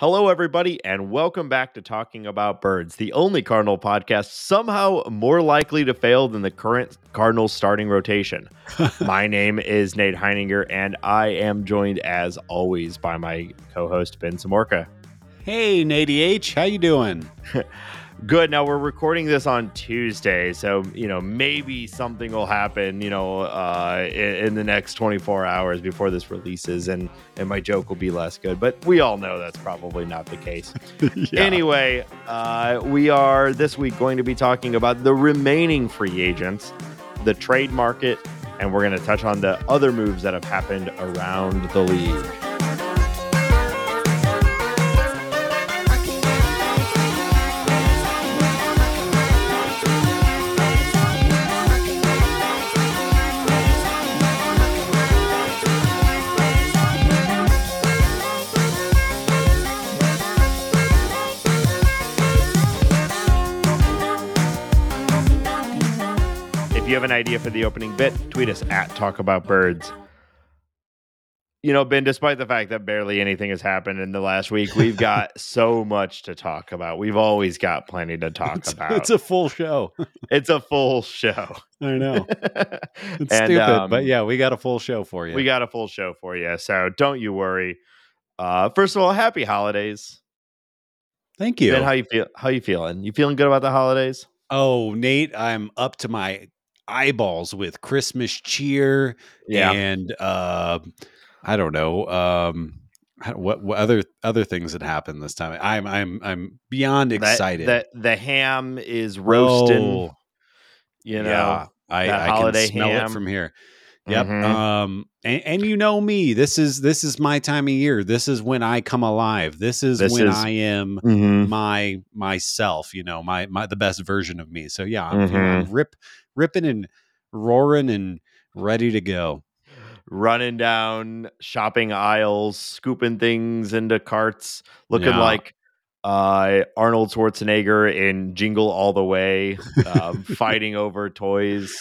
Hello, everybody, and welcome back to Talking About Birds, the only Cardinal podcast somehow more likely to fail than the current Cardinals starting rotation. my name is Nate Heininger, and I am joined, as always, by my co-host Ben Samorka. Hey, Nate H, how you doing? Good. Now we're recording this on Tuesday, so you know maybe something will happen, you know, uh, in, in, the next 24 hours before this releases, and and my joke will be less good. But we all know that's probably not the case. yeah. Anyway, uh, we are this week going to be talking about the remaining free agents, the trade market, and we're going to touch on the other moves that have happened around the league. Have an idea for the opening bit, tweet us at Talk About Birds. You know, Ben, despite the fact that barely anything has happened in the last week, we've got so much to talk about. We've always got plenty to talk it's, about. It's a full show. it's a full show. I know. It's and, stupid, um, but yeah, we got a full show for you. We got a full show for you. So don't you worry. Uh, first of all, happy holidays. Thank you. Ben, how you feel? How you feeling? You feeling good about the holidays? Oh, Nate, I'm up to my eyeballs with Christmas cheer yeah. and uh, I don't know um, what, what other other things that happened this time. I'm I'm I'm beyond excited. The, the, the ham is roasting. Oh, you know, yeah, I, I can smell ham. it from here. Yep. Mm-hmm. Um, and, and, you know me. This is this is my time of year. This is when I come alive. This is this when is, I am mm-hmm. my myself. You know, my my the best version of me. So yeah, I'm, mm-hmm. Rip ripping and roaring and ready to go. Running down shopping aisles, scooping things into carts, looking yeah. like uh, Arnold Schwarzenegger in Jingle All the Way, um, fighting over toys.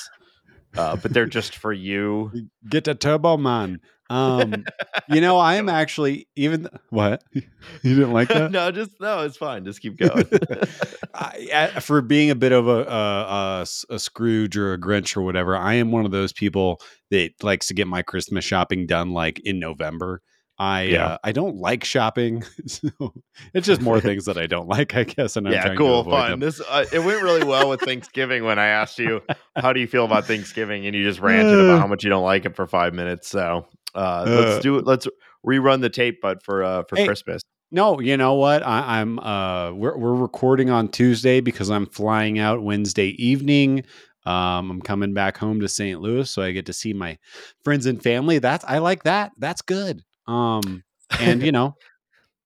Uh, but they're just for you. Get a Turbo Man. Um, you know, I am actually even what you didn't like that. no, just no, it's fine. Just keep going. I, for being a bit of a, a, a Scrooge or a Grinch or whatever, I am one of those people that likes to get my Christmas shopping done like in November. I yeah. uh, I don't like shopping. So it's just more things that I don't like, I guess. And I'm yeah, cool, fun. Them. This uh, it went really well with Thanksgiving when I asked you how do you feel about Thanksgiving, and you just ranted about how much you don't like it for five minutes. So uh, let's uh. do it. Let's rerun the tape, but for uh, for hey, Christmas. No, you know what? I, am uh, we're we're recording on Tuesday because I'm flying out Wednesday evening. Um, I'm coming back home to St. Louis, so I get to see my friends and family. That's I like that. That's good. Um, and you know,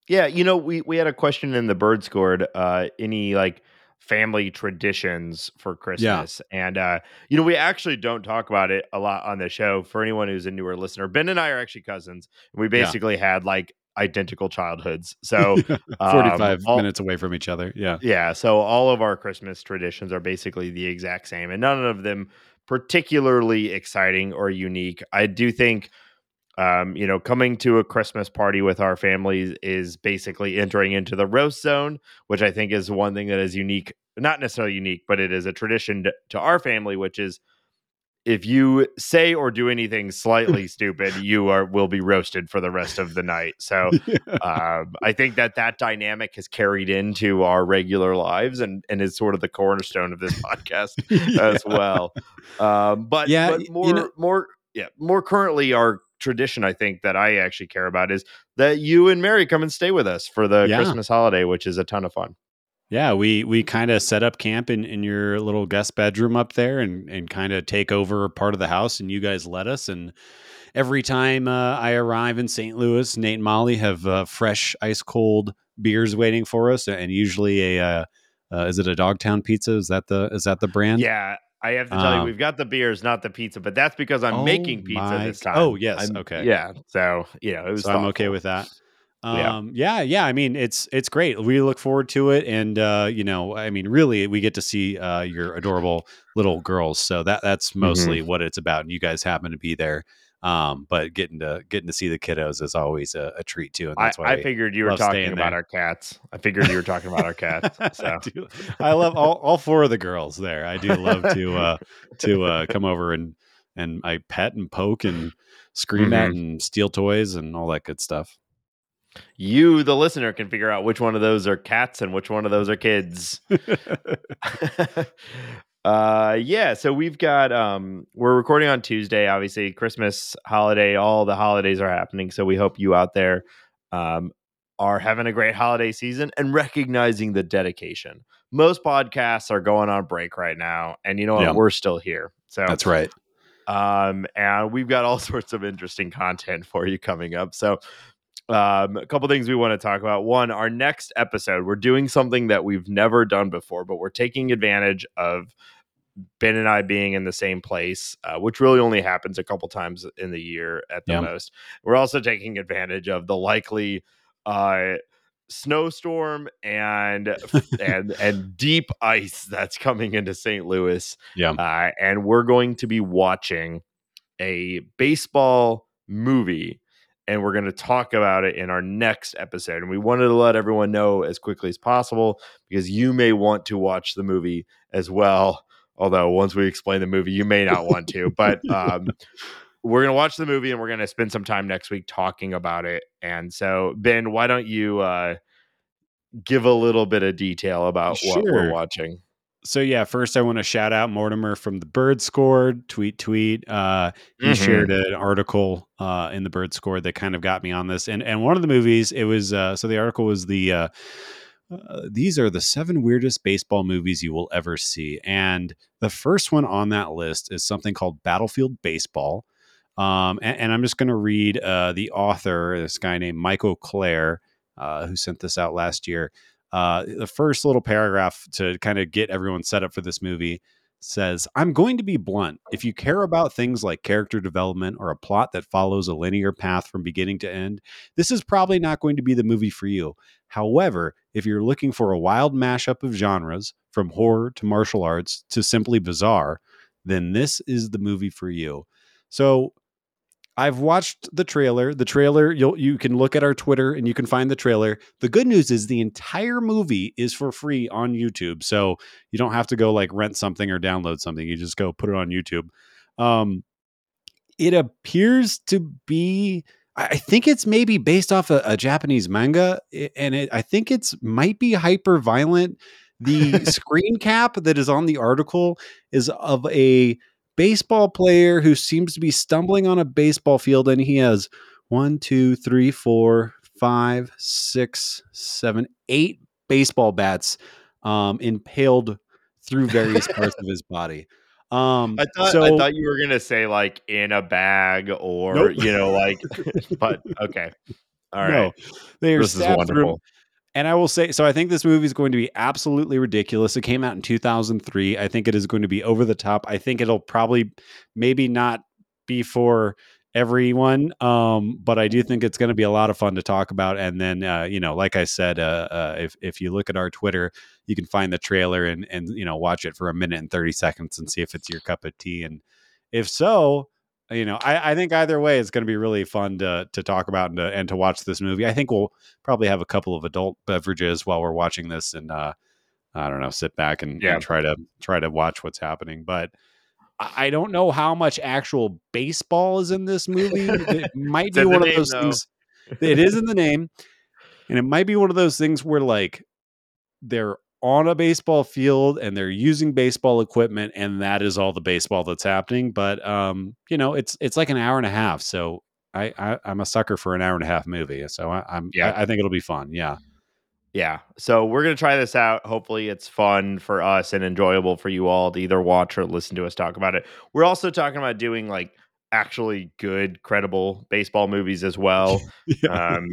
yeah, you know, we we had a question in the bird scored. Uh, any like family traditions for Christmas. Yeah. And uh, you know, we actually don't talk about it a lot on the show. For anyone who's a newer listener, Ben and I are actually cousins. We basically yeah. had like identical childhoods. So 45 um, all, minutes away from each other. Yeah. Yeah. So all of our Christmas traditions are basically the exact same and none of them particularly exciting or unique. I do think um, you know, coming to a Christmas party with our families is basically entering into the roast zone, which I think is one thing that is unique, not necessarily unique, but it is a tradition to, to our family, which is if you say or do anything slightly stupid, you are will be roasted for the rest of the night. So, um, I think that that dynamic has carried into our regular lives and and is sort of the cornerstone of this podcast yeah. as well. Um, but yeah, but more you know, more yeah more currently our tradition I think that I actually care about is that you and Mary come and stay with us for the yeah. Christmas holiday, which is a ton of fun. Yeah, we we kind of set up camp in, in your little guest bedroom up there and and kind of take over part of the house and you guys let us and every time uh, I arrive in St. Louis, Nate and Molly have uh, fresh ice cold beers waiting for us and usually a uh, uh is it a Dogtown pizza? Is that the is that the brand? Yeah, I have to tell um, you, we've got the beers, not the pizza, but that's because I'm oh making pizza this time. Oh yes, I'm, okay, yeah. So you know, it was. So I'm okay with that. Um, yeah. yeah, yeah. I mean, it's it's great. We look forward to it, and uh, you know, I mean, really, we get to see uh, your adorable little girls. So that that's mostly mm-hmm. what it's about. And you guys happen to be there. Um, but getting to getting to see the kiddos is always a, a treat too, and I, that's why I figured you were talking about there. our cats. I figured you were talking about our cats. I, do- I love all, all four of the girls there. I do love to uh, to uh, come over and and I pet and poke and scream at Mm-hmm. and steal toys and all that good stuff. you, the listener, can figure out which one of those are cats and which one of those are kids. uh yeah so we've got um we're recording on tuesday obviously christmas holiday all the holidays are happening so we hope you out there um are having a great holiday season and recognizing the dedication most podcasts are going on break right now and you know what Yeah. we're still here so That's right. um, and we've got all sorts of interesting content for you coming up. So, um, a couple things we want to talk about. One, our next episode, we're doing something that we've never done before, but we're taking advantage of Ben and I being in the same place, uh, which really only happens a couple times in the year at the Yeah. most. We're also taking advantage of the likely uh, snowstorm and and and deep ice that's coming into St. Louis. Yeah. Uh, and we're going to be watching a baseball movie and we're going to talk about it in our next episode. And we wanted to let everyone know as quickly as possible because you may want to watch the movie as well. Although once we explain the movie, you may not want to. But um, we're going to watch the movie and we're going to spend some time next week talking about it. And so, Ben, why don't you uh, give a little bit of detail about what we're watching? So yeah, first I want to shout out Mortimer from the Bird Scored tweet tweet. Uh, he Mhm. shared an article uh, in the Bird Scored that kind of got me on this. And and one of the movies, it was uh, so the article was the uh, uh, these are the seven weirdest baseball movies you will ever see. And the first one on that list is something called Battlefield Baseball. Um, and, and I'm just going to read uh, the author, this guy named Michael Clair, uh, who sent this out last year. Uh, the first little paragraph to kind of get everyone set up for this movie says, I'm going to be blunt. If you care about things like character development or a plot that follows a linear path from beginning to end, this is probably not going to be the movie for you. However, if you're looking for a wild mashup of genres, from horror to martial arts to simply bizarre, then this is the movie for you. So I've watched the trailer. The trailer, you'll you can look at our Twitter and you can find the trailer. The good news is the entire movie is for free on YouTube. So you don't have to go like rent something or download something. You just go put it on YouTube. Um it appears to be I I think it's maybe based off a, a Japanese manga, and it, I think it's might be hyper violent. The screen cap that is on the article is of a baseball player who seems to be stumbling on a baseball field, and he has one, two, three, four, five, six, seven, eight baseball bats um, impaled through various parts of his body. Um, I thought so I thought you were gonna say like in a bag or Nope. you know like, but okay, all right. no, they are this is stabbed through wonderful. And I will say, so I think this movie is going to be absolutely ridiculous. It came out in 2003. I think it is going to be over the top. I think it'll probably maybe not be for everyone, um, but I do think it's going to be a lot of fun to talk about. And then, uh, you know, like I said, uh, uh, if if you look at our Twitter, you can find the trailer and and you know watch it for a minute and 30 seconds and see if it's your cup of tea. And if so, you know, I, I think either way, it's going to be really fun to to talk about and to, and to watch this movie. I think we'll probably have a couple of adult beverages while we're watching this, and uh, I don't know, sit back and, Yeah. and try to try to watch what's happening. But I don't know how much actual baseball is in this movie. It might be one of those though. things. It is in the name, and it might be one of those things where like they're on a baseball field and they're using baseball equipment and that is all the baseball that's happening but um you know it's it's like an hour and a half so i, I i'm a sucker for an hour and a half movie so I, i'm Yeah. I, I think it'll be fun yeah Yeah. So we're gonna try this out. Hopefully, it's fun for us and enjoyable for you all to either watch or listen to us talk about it. We're also talking about doing like actually good, credible baseball movies as well. um,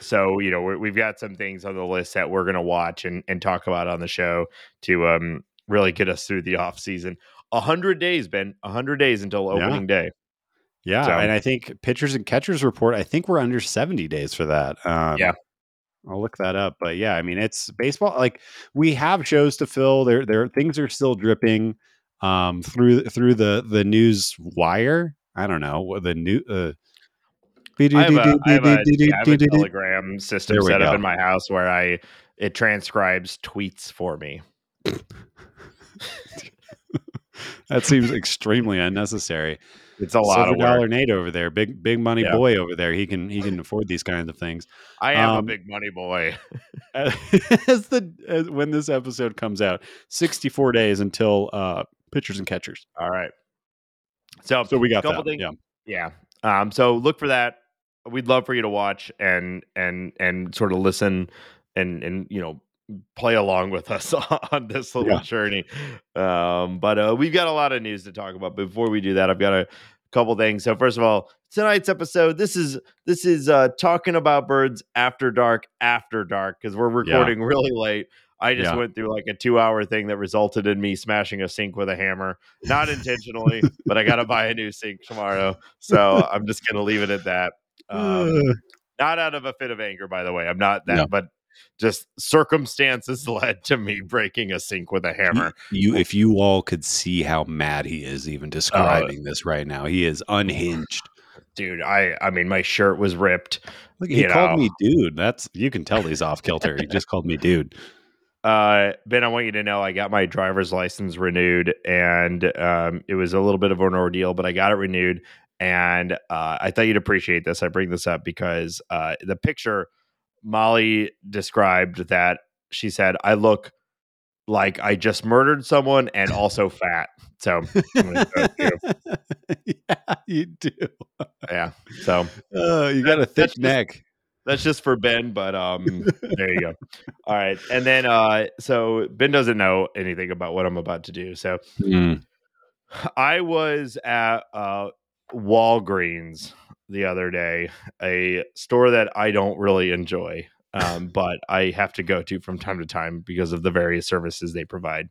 so you know we're, we've got some things on the list that we're gonna watch and, and talk about on the show to um really get us through the off season. A hundred days, Ben. A hundred days until Yeah. opening day. yeah So- and i think pitchers and catchers report i think we're under 70 days for that um Yeah. I'll look that up, but yeah, I mean it's baseball. Like we have shows to fill. There, there things are still dripping um, through through the the news wire. I don't know the new. Uh, I have a, a, a Telegram system set up in my house where I it transcribes tweets for me. that seems extremely unnecessary. It's a lot Silver of dollar. Nate over there, big big money Yeah. boy over there. He can he can afford these kinds of things. I am a Um, big money boy. as the as, when this episode comes out, sixty four days until uh, pitchers and catchers. All right. So, So we got that. things. Yeah. yeah. Um, so look for that. We'd love for you to watch and and and sort of listen and and you know play along with us on this little Yeah. journey. Um, but uh, we've got a lot of news to talk about. Before we do that, I've got a couple things. So first of all, tonight's episode this is this is uh, talking about birds after dark after dark because we're Yeah. recording really late. I just Yeah. went through like a two hour thing that resulted in me smashing a sink with a hammer, not intentionally, but I got to buy a new sink tomorrow. So I'm just going to leave it at that. Um, not out of a fit of anger, by the way. I'm not that, No. but just circumstances led to me breaking a sink with a hammer. You, if you all could see how mad he is, Uh, even describing this right now, he is unhinged. Dude, I I mean my shirt was ripped. Look, he You called know. me dude. That's you can tell he's off kilter. He just called me dude. Uh, Ben, I want you to know I got my driver's license renewed, and um, it was a little bit of an ordeal, but I got it renewed. And uh, I thought you'd appreciate this. I bring this up because uh, the picture Molly described that she said, I look like I just murdered someone and also fat. So, I'm gonna show it to you. yeah, you do. yeah. So Uh, you got a thick that's just- neck. that's just for Ben, but um, there you go. All right. And then, uh, so Ben doesn't know anything about what I'm about to do. So, Mm, I was at uh, Walgreens the other day, a store that I don't really enjoy, um, but I have to go to from time to time because of the various services they provide.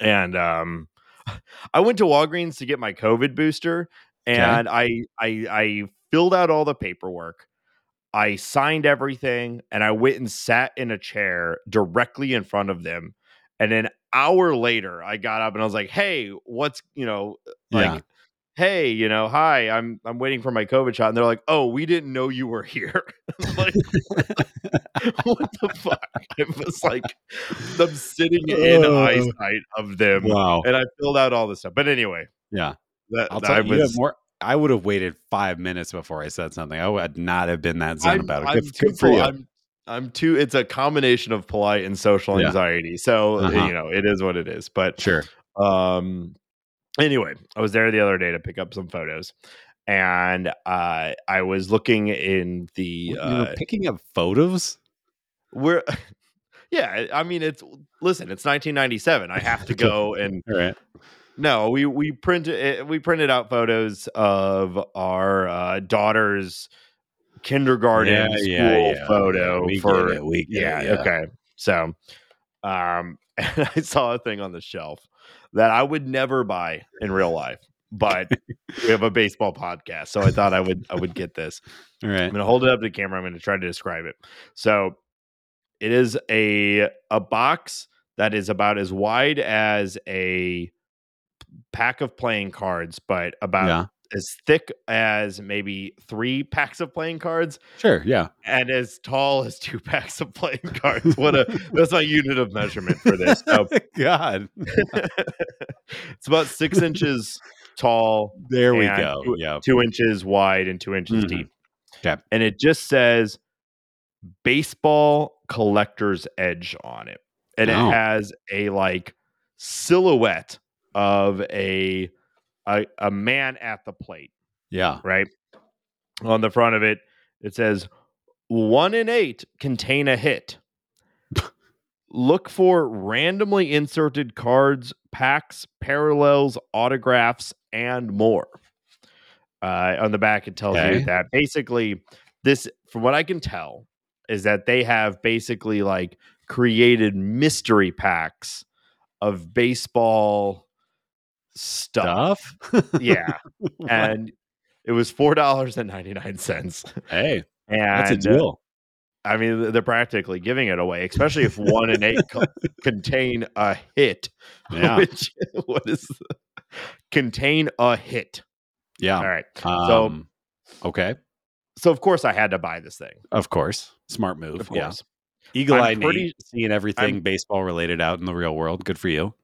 And um, I went to Walgreens to get my COVID booster, and I, I I filled out all the paperwork. I signed everything, and I went and sat in a chair directly in front of them. And an hour later, I got up and I was like, "Hey, what's you know like?" Yeah. Hey, you know, hi, I'm I'm waiting for my COVID shot, and they're like, "Oh, we didn't know you were here." Like, what the fuck? I was like, I'm sitting in Oh. eyesight of them, wow. and I filled out all this stuff. But anyway, Yeah. that, I'll tell I you, you more. I would have waited five minutes before I said something. I would not have been that zen I'm, about it. I'm Good, too good for you. I'm, I'm too. It's a combination of polite and social Yeah. anxiety. So Uh-huh. you know, it is what it is. But sure. um, anyway, I was there the other day to pick up some photos, and uh, I was looking in the. you Uh, were picking up photos. we're, yeah. I mean, it's listen. It's 1997. I have to go and All right. No, we we printed we printed out photos of our uh, daughter's kindergarten Yeah, school yeah, yeah. photo we for it. We yeah, it, yeah. okay. So, um, and I saw a thing on the shelf that I would never buy in real life, but we have a baseball podcast, so I thought I would I would get this. All right. I'm going to hold it up to the camera. I'm going to try to describe it. So, it is a a box that is about as wide as a pack of playing cards, but about Yeah. As thick as maybe three packs of playing cards, Sure. Yeah. and as tall as two packs of playing cards. What a that's my unit of measurement for this. So God. it's about six inches tall, There we go. two- Yeah. two inches wide, and two inches Mhm. deep. Okay. And it just says baseball collector's edge on it. And Oh. it has a like silhouette of a, a a man at the plate, Yeah. right? On the front of it, it says one in eight contain a hit. Look for randomly inserted cards, packs, parallels, autographs, and more. Uh, on the back, it tells Okay. you that basically this, from what I can tell, is that they have basically like created mystery packs of baseball stuff. Stuff. Yeah, and it was four dollars and ninety nine cents. hey, And that's a uh, deal. I mean, they're practically giving it away, especially if one and eight co- contain a hit. Yeah. Which what is contain a hit? Yeah. All right. so Um, okay. so of course I had to buy this thing. Of course. Smart move. Of Yeah. course. Eagle eye Nate, seeing everything I'm- baseball related out in the real world. Good for you.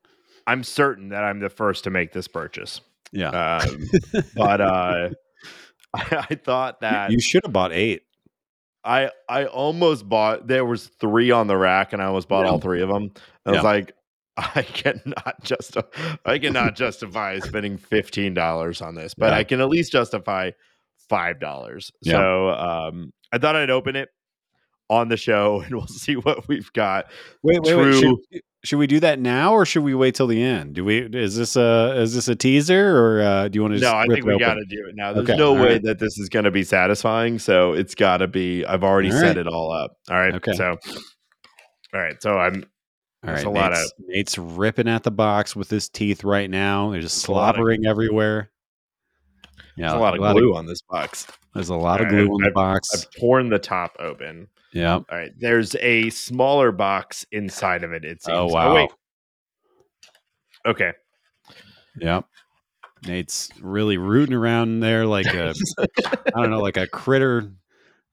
I'm certain that I'm the first to make this purchase. Yeah. Um, but uh I, I thought that you should have bought eight. I I almost bought there was three on the rack and I almost bought Yeah. all three of them. I Yeah. was like I cannot just I cannot justify spending fifteen dollars on this, but Yeah. I can at least justify five dollars. So um I thought I'd open it on the show and we'll see what we've got. Wait, wait, wait. Should, should we do that now or should we wait till the end? Do we is this a is this a teaser or uh, do you want to No, I think we got to do it now. There's Okay, no all way right. that this is going to be satisfying, so it's got to be. I've already All set right. it all up. All right. Okay. So, all right. So I'm All right, a lot Nate's, Nate's ripping at the box with his teeth right now. They're just of- slobbering everywhere. Yeah, there's a lot of glue on this box. there's a lot of glue on the I've- box. I've torn the top open. Yeah. All right. There's a smaller box inside of it. It seems. Oh wow. wait. Okay. Yeah. Nate's really rooting around there like a I don't know, like a critter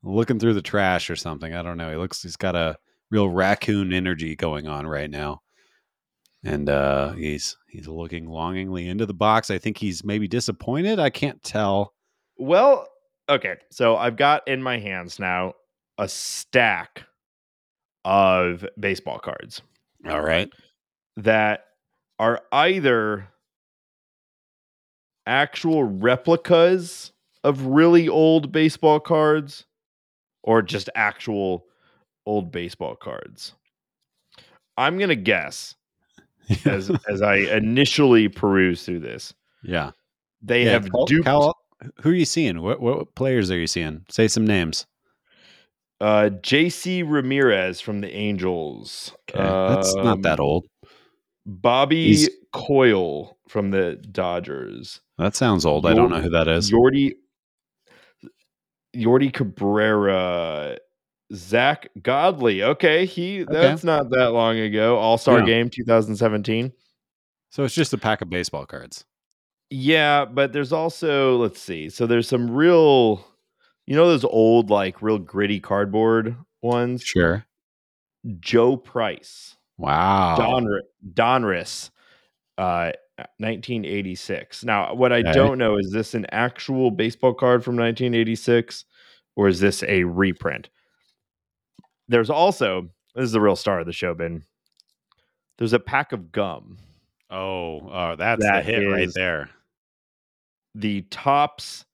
looking through the trash or something. I don't know. He looks he's got a real raccoon energy going on right now. And uh he's he's looking longingly into the box. I think he's maybe disappointed. I can't tell. Well, okay. So I've got in my hands now a stack of baseball cards. All right. that are either actual replicas of really old baseball cards or just actual old baseball cards. I'm going to guess as as I initially peruse through this. yeah. They Yeah, have Cal- duped Cal- who are you seeing? What what players are you seeing? Say some names. Uh JC Ramirez from the Angels. Okay. That's not that Um, old. Bobby He's- Coyle from the Dodgers. That sounds old. I don't know who that is. Yordi Yordi Cabrera, Zack Godley. Okay, he that's not that long ago. All Star Yeah. Game 2017. So it's just a pack of baseball cards. Yeah, but there's also let's see. So there's some real, you know, those old like real gritty cardboard ones. Sure. Joe Price, Wow. Don Donruss, uh, 1986. Now, what I Okay. don't know is this an actual baseball card from 1986 or is this a reprint? There's also this is the real star of the show, Ben. There's a pack of gum. Oh, uh, that's That the hit right there. The Topps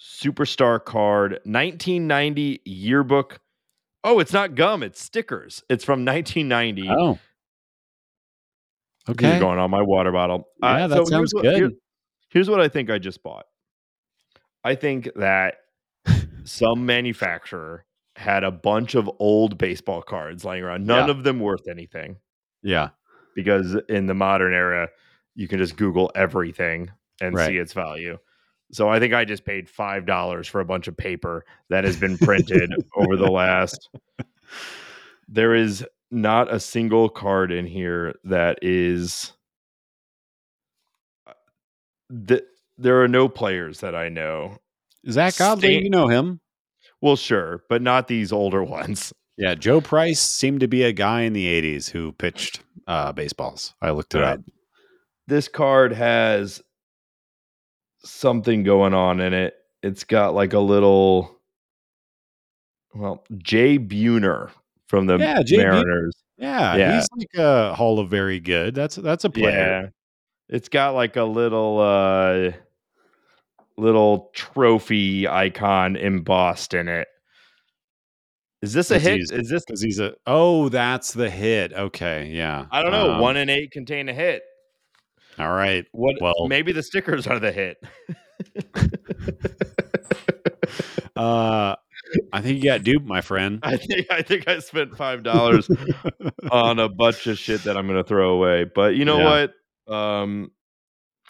Superstar card 1990 yearbook. Oh, it's not gum, it's stickers. It's from 1990. Oh. Okay. going on my water bottle. Uh, Yeah, that here's sounds what- good. here- here's what I think I just bought. I think that some manufacturer had a bunch of old baseball cards lying around. None Yeah. of them worth anything Yeah. because in the modern era, you can just Google everything and Right. see its value. So I think I just paid five dollars for a bunch of paper that has been printed over the last. There is not a single card in here that is. That there are no players that I know. Zack Godley, Stan- you know him. Well, sure, but not these older ones. Yeah, Joe Price seemed to be a guy in the 80s who pitched uh, baseballs. I looked it Yeah. up. This card has something going on in it. It's got like a little, well, Jay Buhner from the Yeah, Jay Mariners. Yeah, Yeah. he's like a Hall of Very Good. That's that's a player. Yeah, it's got like a little, uh little trophy icon embossed in it. Is this a hit? Is this? Because he's a oh, that's the hit. Okay, yeah. I don't know. Um, one and eight contain a hit. All right. What? well- maybe the stickers are the hit. Uh, I think you got duped, my friend. I think I think I spent five dollars on a bunch of shit that I'm gonna throw away. But you know Yeah. what? Um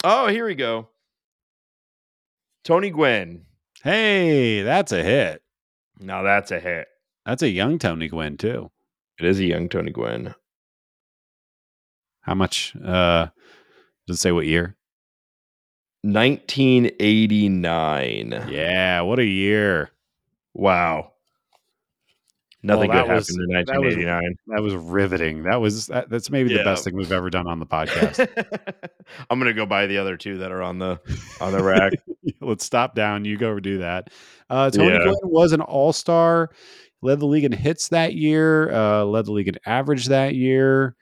oh here we go. Tony Gwynn. hey, that's a hit. Now that's a hit. That's a young Tony Gwynn too. It is a young Tony Gwynn. How much? Uh, does it say what year? 1989. Yeah, what a year. Wow. Nothing Well, good that was- happened in that was- 1989. That was riveting. That was that, that's maybe the best thing we've ever done on the podcast. I'm gonna go buy the other two that are on the on the rack. Let's stop down. You go do that. Uh, Tony Yeah. Gwynn was an all star, led the league in hits that year, uh, led the league in average that year.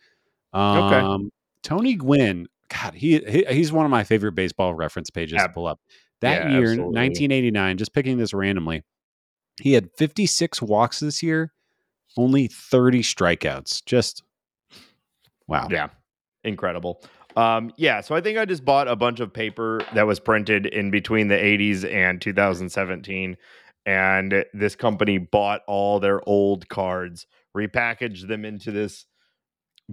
Um, Tony Gwynn, God, he, he he's one of my favorite baseball reference pages to pull up. That yeah, year, absolutely. 1989, just picking this randomly, he had 56 walks this year, only 30 strikeouts. Just wow. Yeah. Incredible. Um, yeah, so I think I just bought a bunch of paper that was printed in between the 80s and 2017. And this company bought all their old cards, repackaged them into this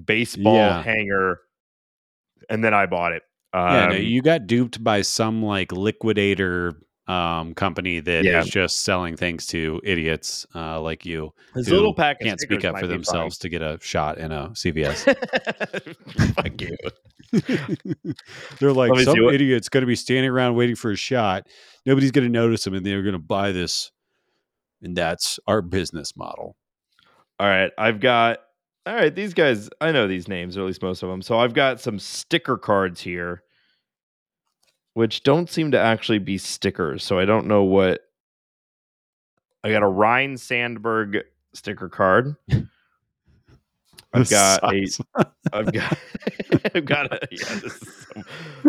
baseball Yeah. hanger, and then I bought it. Um, Yeah, no, you got duped by some like liquidator um, company that is Yeah. just selling things to idiots uh, like you this who little pack can't speak up for be themselves to get a shot in a CVS. fine. Fuck you. They're like some idiot's going to be standing around waiting for a shot. Nobody's going to notice them, and they're going to buy this, and that's our business model. All right, I've got. All right, these guys, I know these names, or at least most of them. So I've got some sticker cards here, which don't seem to actually be stickers. So I don't know what. I got a Ryne Sandberg sticker card. I've got a. I've got. I've got a. Yeah, this is. Some,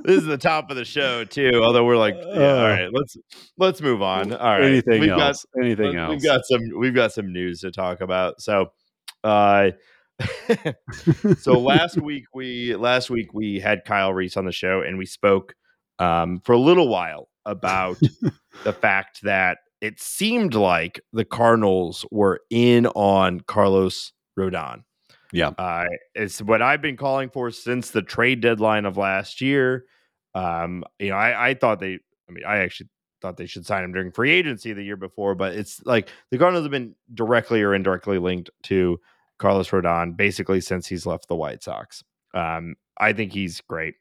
this is the top of the show too. Although we're like, yeah, all Uh. right, let's let's move on. All right, Anything we've got else? Anything Let's- else? We've got some we've got some news to talk about. So uh so last week we last week we had Kyle Reese on the show and we spoke um for a little while about the fact that it seemed like the Cardinals were in on Carlos Rodon. Yeah. Uh it's what I've been calling for since the trade deadline of last year. Um, you know, I, I thought they I mean, I actually thought they should sign him during free agency the year before, but it's like the Cardinals have been directly or indirectly linked to Carlos Rodon basically since he's left the White Sox. Um, I think he's great.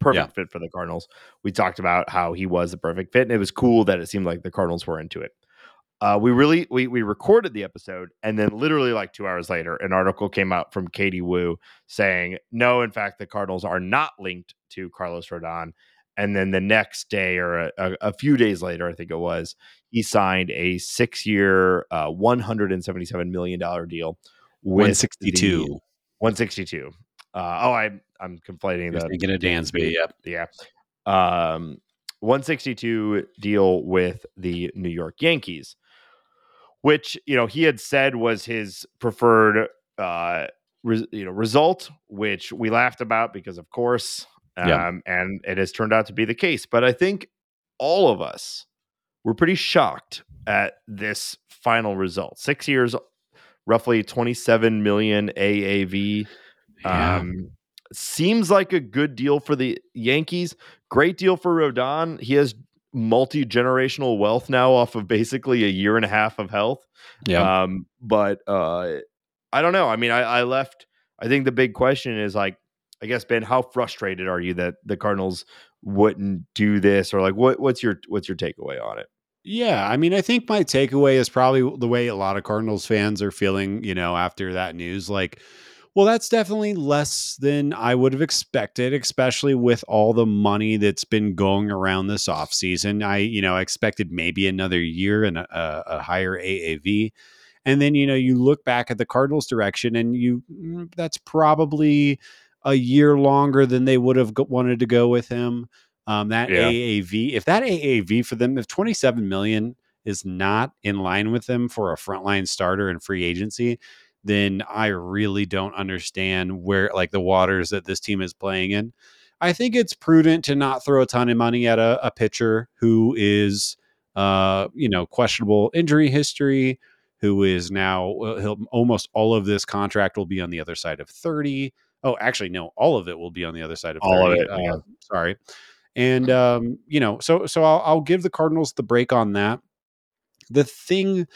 Perfect fit for the Cardinals. We talked about how he was the perfect fit, and it was cool that it seemed like the Cardinals were into it. Uh, we really we we recorded the episode, and then literally like two hours later, an article came out from Katie Woo saying, "No, in fact, the Cardinals are not linked to Carlos Rodon." And then the next day, or a, a, a few days later, I think it was, he signed a six-year, uh, one hundred and seventy-seven million dollar deal. with One sixty two. the- 162. Uh, oh, I I'm conflating the thinking of Dansby. Yep. yeah. Um 162 deal with the New York Yankees, which, you know, he had said was his preferred uh you know, result, which we laughed about because of course um Yeah. and it has turned out to be the case, but I think all of us were pretty shocked at this final result. 6 years roughly 27 million AAV Yeah. um, seems like a good deal for the Yankees. Great deal for Rodon. He has multi generational wealth now off of basically a year and a half of health. yeah. Um, but uh, I don't know. I mean, I, I left. I think the big question is like, I guess Ben, how frustrated are you that the Cardinals wouldn't do this, or like, what what's your what's your takeaway on it? Yeah, I mean, I think my takeaway is probably the way a lot of Cardinals fans are feeling, you know, after that news. Like, well, that's definitely less than I would have expected, especially with all the money that's been going around this offseason. I, you know, expected maybe another year and a, a, higher AAV. And then, you know, you look back at the Cardinals' direction and you, mm, that's probably a year longer than they would have wanted to go with him. Um, that Yeah. AAV, if that AAV for them, if 27 million is not in line with them for a frontline starter in free agency, then I really don't understand where like the waters that this team is playing in. I think it's prudent to not throw a ton of money at a, a pitcher who is, uh, you know, questionable injury history, who is now uh, he'll, almost all of this contract will be on the other side of 30. Oh, actually, no, all of it will be on the other side of All of 30. it, yeah. Uh, sorry. And um, you know, so so I'll, I'll give the Cardinals the break on that. The thing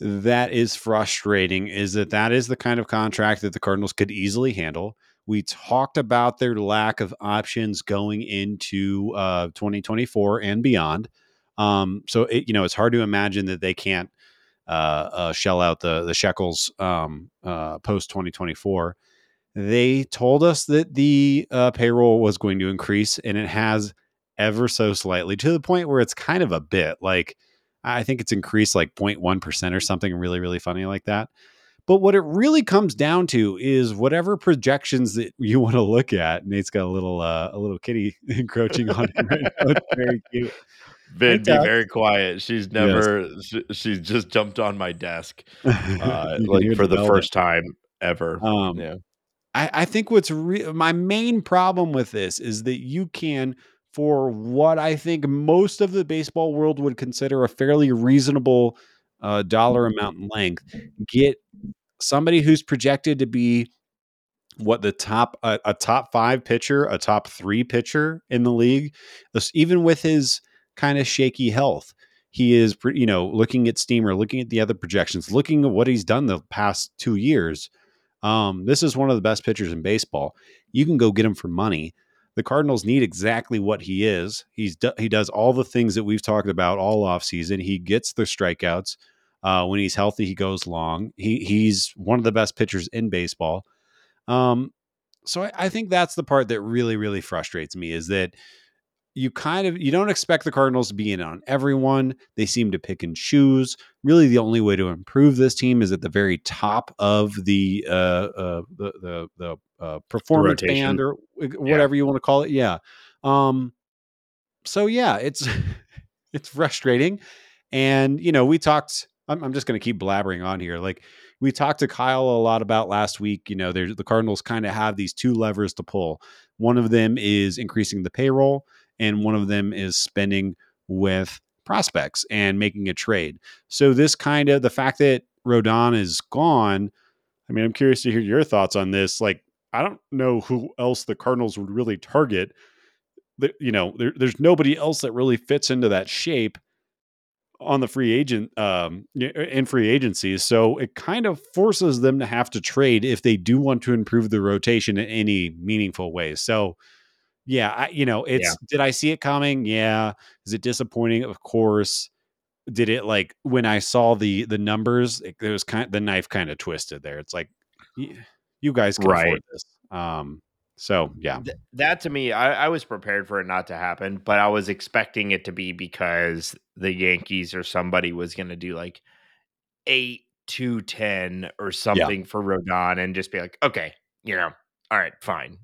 that is frustrating is that that is the kind of contract that the Cardinals could easily handle We talked about their lack of options going into uh, 2024 and beyond. Um, so it, you know, it's hard to imagine that they can't uh, uh, shell out the the shekels um, uh, post 2024. They told us that the uh, payroll was going to increase, and it has ever so slightly to the point where it's kind of a bit like I think it's increased like 0.1 percent or something really really funny like that. But what it really comes down to is whatever projections that you want to look at. Nate's got a little uh, a little kitty encroaching on him right now. It's very cute. Vin, be very quiet. She's never. Yes. She, she's just jumped on my desk, uh, like for the, the first time ever. Um, yeah. I, I think what's re- my main problem with this is that you can, for what I think most of the baseball world would consider a fairly reasonable uh, dollar amount in length, get somebody who's projected to be what the top a, a, top five pitcher, a top three pitcher in the league, even with his kind of shaky health. He is, you know, looking at Steamer, looking at the other projections, looking at what he's done the past two years. Um, this is one of the best pitchers in baseball. You can go get him for money. The Cardinals need exactly what he is. He's he does all the things that we've talked about all off season. He gets the strikeouts. Uh, when he's healthy, he goes long. He he's one of the best pitchers in baseball. Um, so I, I think that's the part that really really frustrates me is that you kind of you don't expect the Cardinals to be in on everyone. They seem to pick and choose. Really, the only way to improve this team is at the very top of the uh, uh the the, the uh, performance band or whatever yeah. you want to call it. Yeah. Um. So yeah, it's it's frustrating, and you know we talked. I'm, I'm just going to keep blabbering on here. Like we talked to Kyle a lot about last week. You know, there's the Cardinals kind of have these two levers to pull. One of them is increasing the payroll and one of them is spending with prospects and making a trade. So this kind of the fact that Rodon is gone, I mean, I'm curious to hear your thoughts on this. Like, I don't know who else the Cardinals would really target. The, you know, there, there's nobody else that really fits into that shape on the free agent um in free agencies so it kind of forces them to have to trade if they do want to improve the rotation in any meaningful way so yeah, I, you know, it's yeah. did I see it coming? Yeah. Is it disappointing? Of course. Did it like when I saw the the numbers? It, it was kind of, the knife kind of twisted there. It's like you guys can right. afford this. Um, so yeah, Th- that to me, I, I was prepared for it not to happen, but I was expecting it to be because the Yankees or somebody was going to do like eight to ten or something yeah. for Rodon and just be like, okay, you know, all right, fine,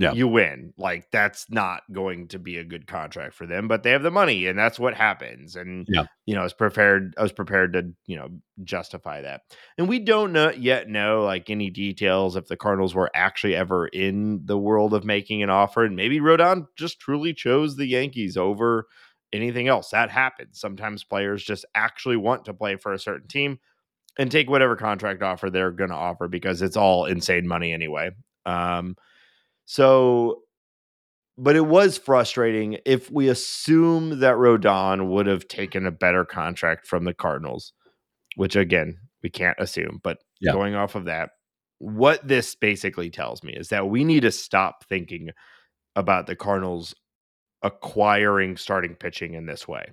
yeah. you win. Like that's not going to be a good contract for them, but they have the money and that's what happens. And yeah. you know, I was prepared I was prepared to, you know, justify that. And we don't know yet know like any details if the Cardinals were actually ever in the world of making an offer and maybe Rodon just truly chose the Yankees over anything else. That happens. Sometimes players just actually want to play for a certain team and take whatever contract offer they're going to offer because it's all insane money anyway. Um, so, but it was frustrating if we assume that Rodon would have taken a better contract from the Cardinals, which again, we can't assume, but yeah. going off of that, what this basically tells me is that we need to stop thinking about the Cardinals acquiring starting pitching in this way.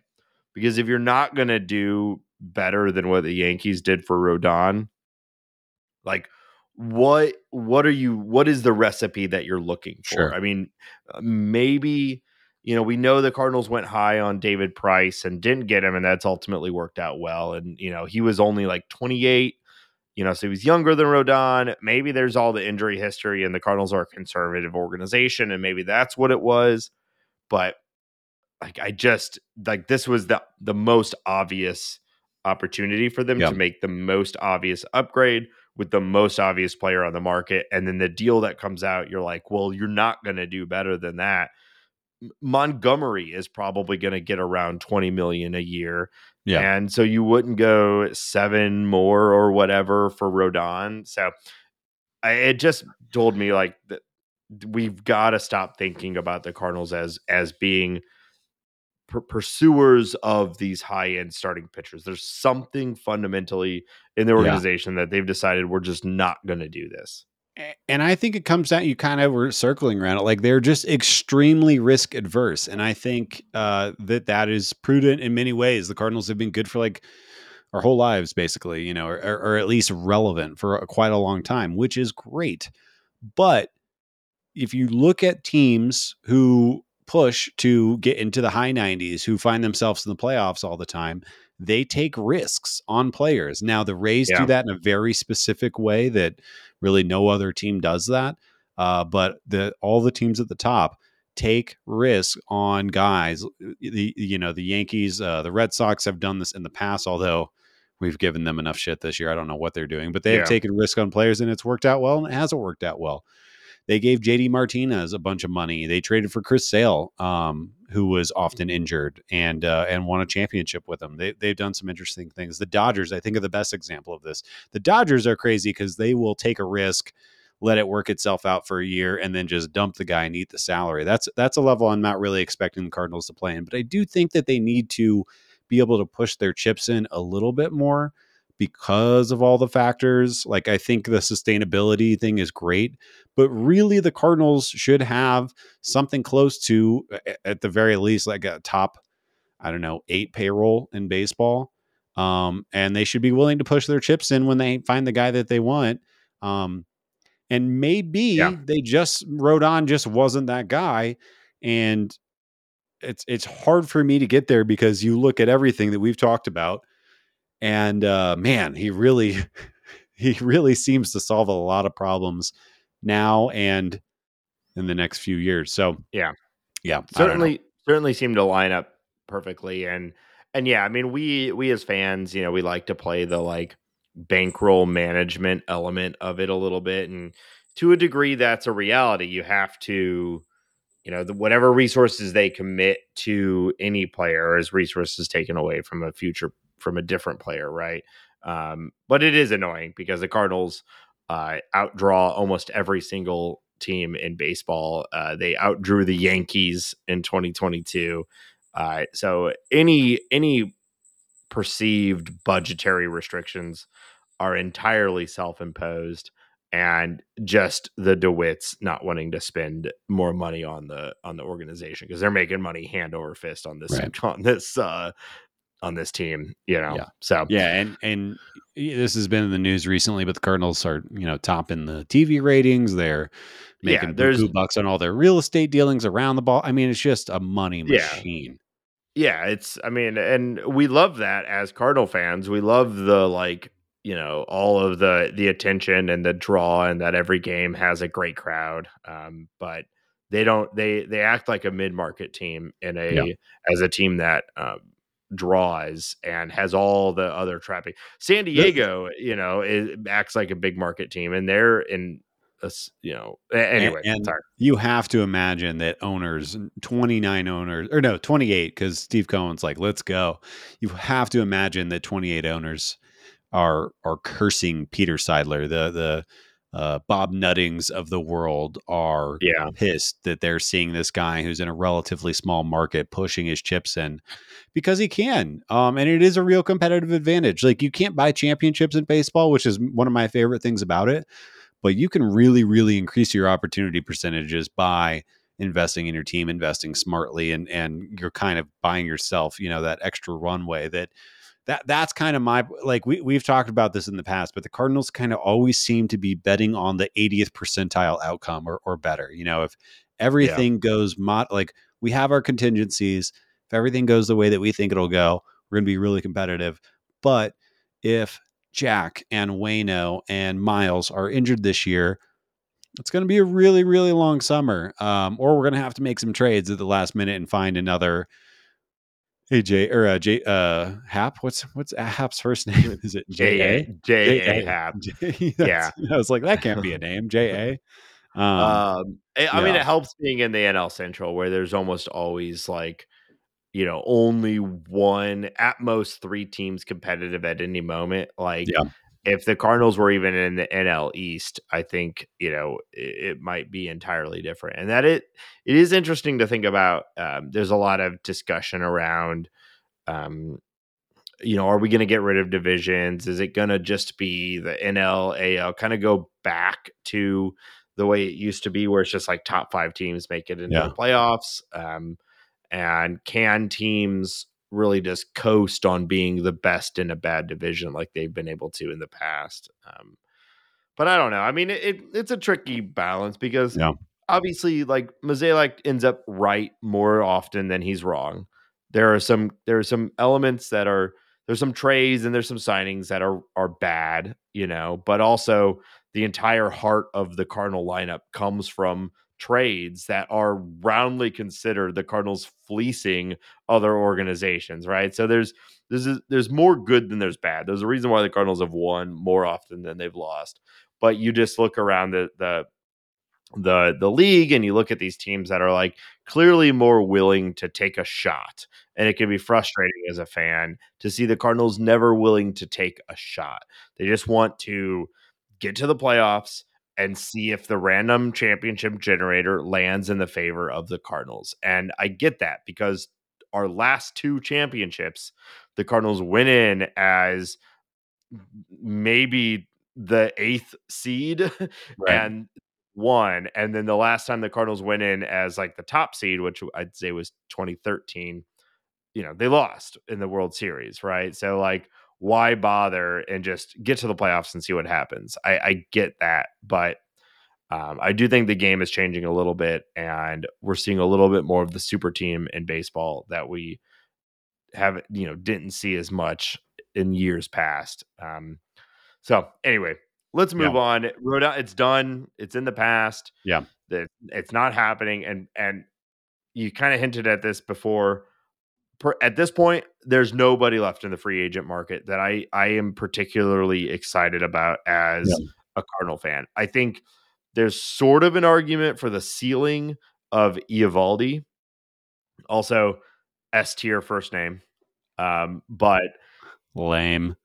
Because if you're not going to do better than what the Yankees did for Rodon, like what what are you what is the recipe that you're looking for? Sure. i mean uh, maybe you know we know the cardinals went high on david price and didn't get him and that's ultimately worked out well and you know he was only like 28 you know so he was younger than rodon. Maybe there's all the injury history and the cardinals are a conservative organization and maybe that's what it was but like i just like this was the the most obvious opportunity for them to make the most obvious upgrade with the most obvious player on the market. And then the deal that comes out, you're like, well, you're not going to do better than that. Montgomery is probably going to get around 20 million a year. Yeah. And so you wouldn't go seven more or whatever for Rodon. So I, it just told me like that we've got to stop thinking about the Cardinals as as being – pursuers of these high end starting pitchers. There's something fundamentally in the organization yeah. that they've decided we're just not going to do this. and I think it comes down. You kind of were circling around it, like they're just extremely risk adverse, and I think uh, that that is prudent in many ways. The Cardinals have been good for like our whole lives, basically, you know, or, or at least relevant for a, quite a long time, which is great. But if you look at teams who push to get into the high 90s, who find themselves in the playoffs all the time, they take risks on players. Now, the Rays yeah. do that in a very specific way that really no other team does that. Uh, but the all the teams at the top take risks on guys. The you know the Yankees, uh, the Red Sox have done this in the past, although we've given them enough shit this year. I don't know what they're doing, but they yeah. have taken risk on players and it's worked out well and it hasn't worked out well. They gave JD Martinez a bunch of money. They traded for Chris Sale, um, who was often injured and uh, and won a championship with them. They they've done some interesting things. The Dodgers, I think, are the best example of this. The Dodgers are crazy because they will take a risk, let it work itself out for a year, and then just dump the guy and eat the salary. That's that's a level I'm not really expecting the Cardinals to play in. But I do think that they need to be able to push their chips in a little bit more because of all the factors. Like I think the sustainability thing is great, but really the Cardinals should have something close to at the very least like a top I don't know, 8 payroll in baseball. Um, and they should be willing to push their chips in when they find the guy that they want. Um, and maybe yeah. they just Rodon just wasn't that guy and it's it's hard for me to get there because you look at everything that we've talked about and uh, man he really he really seems to solve a lot of problems now and in the next few years. So yeah. yeah certainly certainly seem to line up perfectly. And and yeah i mean we we as fans you know we like to play the like bankroll management element of it a little bit. And to a degree that's a reality. You have to you know the, whatever resources they commit to any player is resources taken away from a future from a different player right? Um, but it is annoying because the cardinals uh, outdraw almost every single team in baseball. Uh, they outdrew the yankees in 2022 uh, so any any perceived budgetary restrictions are entirely self-imposed and just the DeWitts not wanting to spend more money on the on the organization because they're making money hand over fist on this right. on this uh on this team, you know. Yeah. So yeah, and and this has been in the news recently, but the Cardinals are you know topping the TV ratings. They're making yeah, there's bucks on all their real estate dealings around the ball. I mean, it's just a money machine. Yeah. yeah, it's. I mean, and we love that as Cardinal fans. We love the like you know all of the the attention and the draw and that every game has a great crowd um, but they don't they they act like a mid-market team in a yeah. as a team that um, draws and has all the other traffic san diego you know it acts like a big market team and they're in a, you know anyway and, and you have to imagine that owners 29 owners or no 28 because steve cohen's like let's go you have to imagine that 28 owners are are cursing Peter Seidler. The the uh, Bob Nuttings of the world are yeah. pissed that they're seeing this guy who's in a relatively small market pushing his chips in because he can. Um, and it is a real competitive advantage. Like you can't buy championships in baseball, which is one of my favorite things about it. But you can really, really increase your opportunity percentages by investing in your team, investing smartly, and and you're kind of buying yourself, you know, that extra runway that that that's kind of my like we we've talked about this in the past, but the Cardinals kind of always seem to be betting on the 80th percentile outcome or or better. You know, if everything yeah. goes mod like we have our contingencies, if everything goes the way that we think it'll go, we're going to be really competitive. But if Jack and Waino and Miles are injured this year, it's going to be a really, really long summer. Um, or we're going to have to make some trades at the last minute and find another Jay or uh, Jay uh, Happ. What's what's Happ's first name? Is it J A J A Happ? yeah, I was like that can't be a name. J A. Um, um, I yeah. mean, it helps being in the NL Central where there's almost always like you know only one at most three teams competitive at any moment. Like yeah if the Cardinals were even in the NL East, I think you know it, it might be entirely different. And that it it is interesting to think about. Um, there's a lot of discussion around um, you know, are we going to get rid of divisions? Is it going to just be the NL, AL, kind of go back to the way it used to be, where it's just like top five teams make it into Yeah. the playoffs? Um, and can teams really just coast on being the best in a bad division like they've been able to in the past? Um, but I don't know. I mean, it, it it's a tricky balance because Yeah. obviously, like Mozeliak ends up right more often than he's wrong. There are some there are some elements that are there's some trades and there's some signings that are are bad, you know, but also the entire heart of the Cardinal lineup comes from trades that are roundly considered the Cardinals fleecing other organizations, right? So there's there's there's more good than there's bad. There's a reason why the Cardinals have won more often than they've lost. But you just look around the the the the league and you look at these teams that are like clearly more willing to take a shot and it can be frustrating as a fan to see the cardinals never willing to take a shot they just want to get to the playoffs and see if the random championship generator lands in the favor of the cardinals and i get that because our last two championships the cardinals went in as maybe the eighth seed and won. And then the last time the Cardinals went in as like the top seed, which I'd say was 2013, you know, they lost in the World Series, right? So like why bother and just get to the playoffs and see what happens? I, I get that, but um, I do think the game is changing a little bit, and we're seeing a little bit more of the super team in baseball that we have, you know, didn't see as much in years past. Um, so anyway, let's move Yeah. on. Rodon, it's done. It's in the past. Yeah. It's not happening. And and you kind of hinted at this before. Per, at this point, there's nobody left in the free agent market that I I am particularly excited about as a Cardinal fan. I think there's sort of an argument for the ceiling of Eovaldi. Also, S tier first name. Um, but Lame.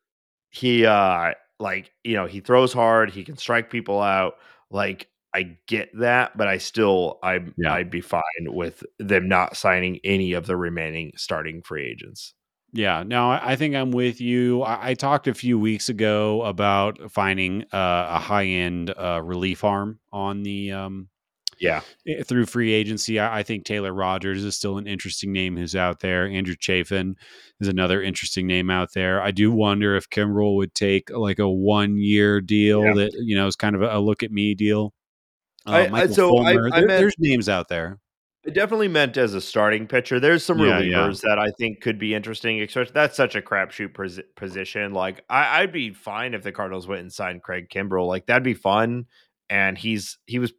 he uh like you know he throws hard he can strike people out like i get that but i still i Yeah. i'd be fine with them not signing any of the remaining starting free agents Yeah, no, I think I'm with you. I, I talked a few weeks ago about finding uh, a high end uh, relief arm on the um, yeah eh, through free agency. I, I think Taylor Rogers is still an interesting name who's out there. Andrew Chafin is another interesting name out there. I do wonder if Kimbrel would take like a one year deal Yeah. that you know is kind of a, a look at me deal. Uh, I- I- so I- Fulmer, I there- meant- there's names out there. it definitely meant as a starting pitcher there's some Yeah, relievers yeah. that i think could be interesting especially that's such a crapshoot pos- position like I, i'd be fine if the cardinals went and signed craig kimbrel like that'd be fun and he's he was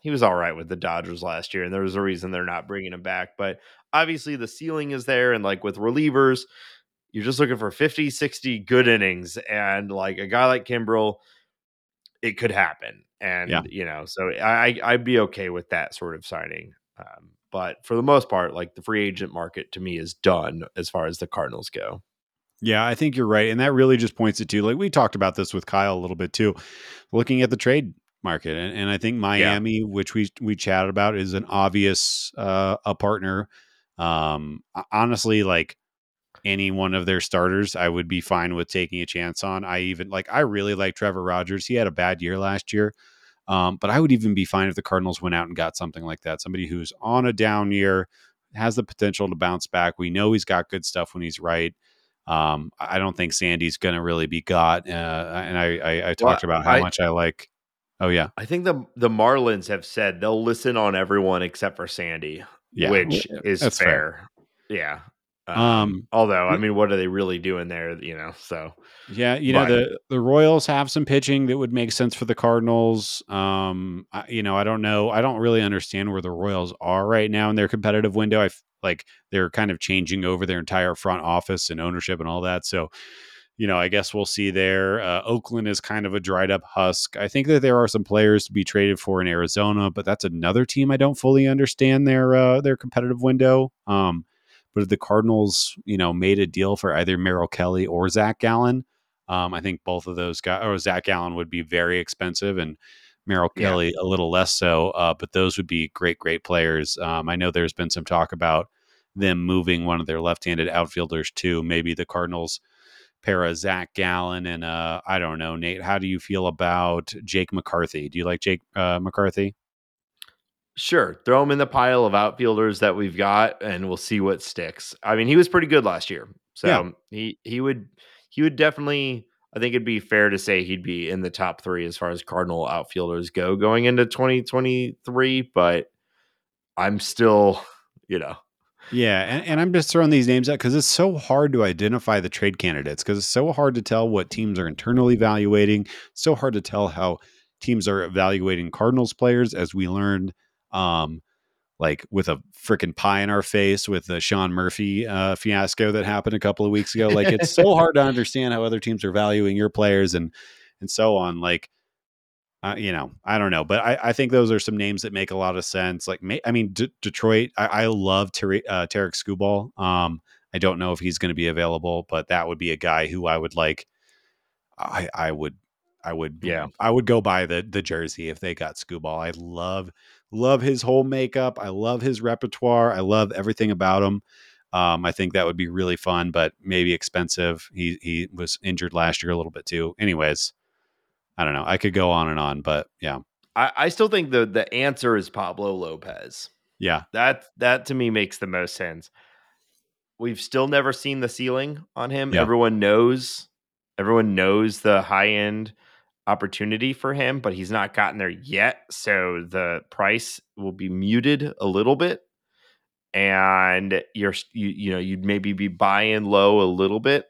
he was all right with the Dodgers last year, and there was a reason they're not bringing him back. But obviously, the ceiling is there, and like with relievers, you're just looking for 50, 60 good innings, and like a guy like Kimbrel, it could happen. And Yeah. you know, so I I'd be okay with that sort of signing. Um, but for the most part, like the free agent market to me is done as far as the Cardinals go. Yeah, I think you're right. And that really just points it to like we talked about this with Kyle a little bit too, looking at the trade market. And, and I think Miami, which we we chatted about, is an obvious uh a partner. Um honestly, like any one of their starters, I would be fine with taking a chance on. I even like I really like Trevor Rogers. He had a bad year last year. Um, but I would even be fine if the Cardinals went out and got something like that. Somebody who's on a down year, has the potential to bounce back. We know he's got good stuff when he's right. Um, I I don't think Sandy's going to really be got. Uh, and I, I, I talked about how I- much I like. Oh yeah, I think the the Marlins have said they'll listen on everyone except for Sandy. yeah. which is that's fair. fair. Yeah. Um, although I mean, what are they really doing there? You know, so Yeah, you know the the Royals have some pitching that would make sense for the Cardinals. Um, I, you know, I don't know. I don't really understand where the Royals are right now in their competitive window. I f- like they're kind of changing over their entire front office and ownership and all that. So, you know, I guess we'll see there. Uh, Oakland is kind of a dried up husk. I think that there are some players to be traded for in Arizona, but that's another team I don't fully understand their uh, their competitive window. Um, but if the Cardinals, you know, made a deal for either Merrill Kelly or Zac Gallen, um, I think both of those guys, or Zac Gallen would be very expensive, and Merrill Yeah. Kelly a little less so. Uh, but those would be great, great players. Um, I know there's been some talk about them moving one of their left-handed outfielders too. Maybe the Cardinals pair of Zac Gallen and uh, I don't know, Nate. How do you feel about Jake McCarthy? Do you like Jake uh, McCarthy? Sure, throw him in the pile of outfielders that we've got, and we'll see what sticks. I mean, he was pretty good last year, so yeah. he he would he would definitely. I think it'd be fair to say he'd be in the top three as far as Cardinal outfielders go going into 2023. But I'm still, you know, yeah, and, and I'm just throwing these names out because it's so hard to identify the trade candidates because it's so hard to tell what teams are internally evaluating. so hard to tell how teams are evaluating Cardinals players, as we learned, um, like with a freaking pie in our face with the Sean Murphy uh, fiasco that happened a couple of weeks ago. Like it's so hard to understand how other teams are valuing your players and and so on. Like uh, you know, I don't know, but I, I, think those are some names that make a lot of sense. Like, I mean, D- Detroit, I, I love Ter- uh, Tarik Skubal. Um, I don't know if he's going to be available, but that would be a guy who I would like. I, I would, I would, yeah, I would go buy the the jersey if they got Skubal. I love, love his whole makeup. I love his repertoire. I love everything about him. Um, I think that would be really fun, but maybe expensive. He he was injured last year a little bit too. Anyways, I don't know. I could go on and on, but yeah. I, I still think the the answer is Pablo Lopez. Yeah. That that to me makes the most sense. We've still never seen the ceiling on him. Yeah. Everyone knows everyone knows the high end opportunity for him, but he's not gotten there yet. So the price will be muted a little bit. And you're you, you know, you'd maybe be buying low a little bit.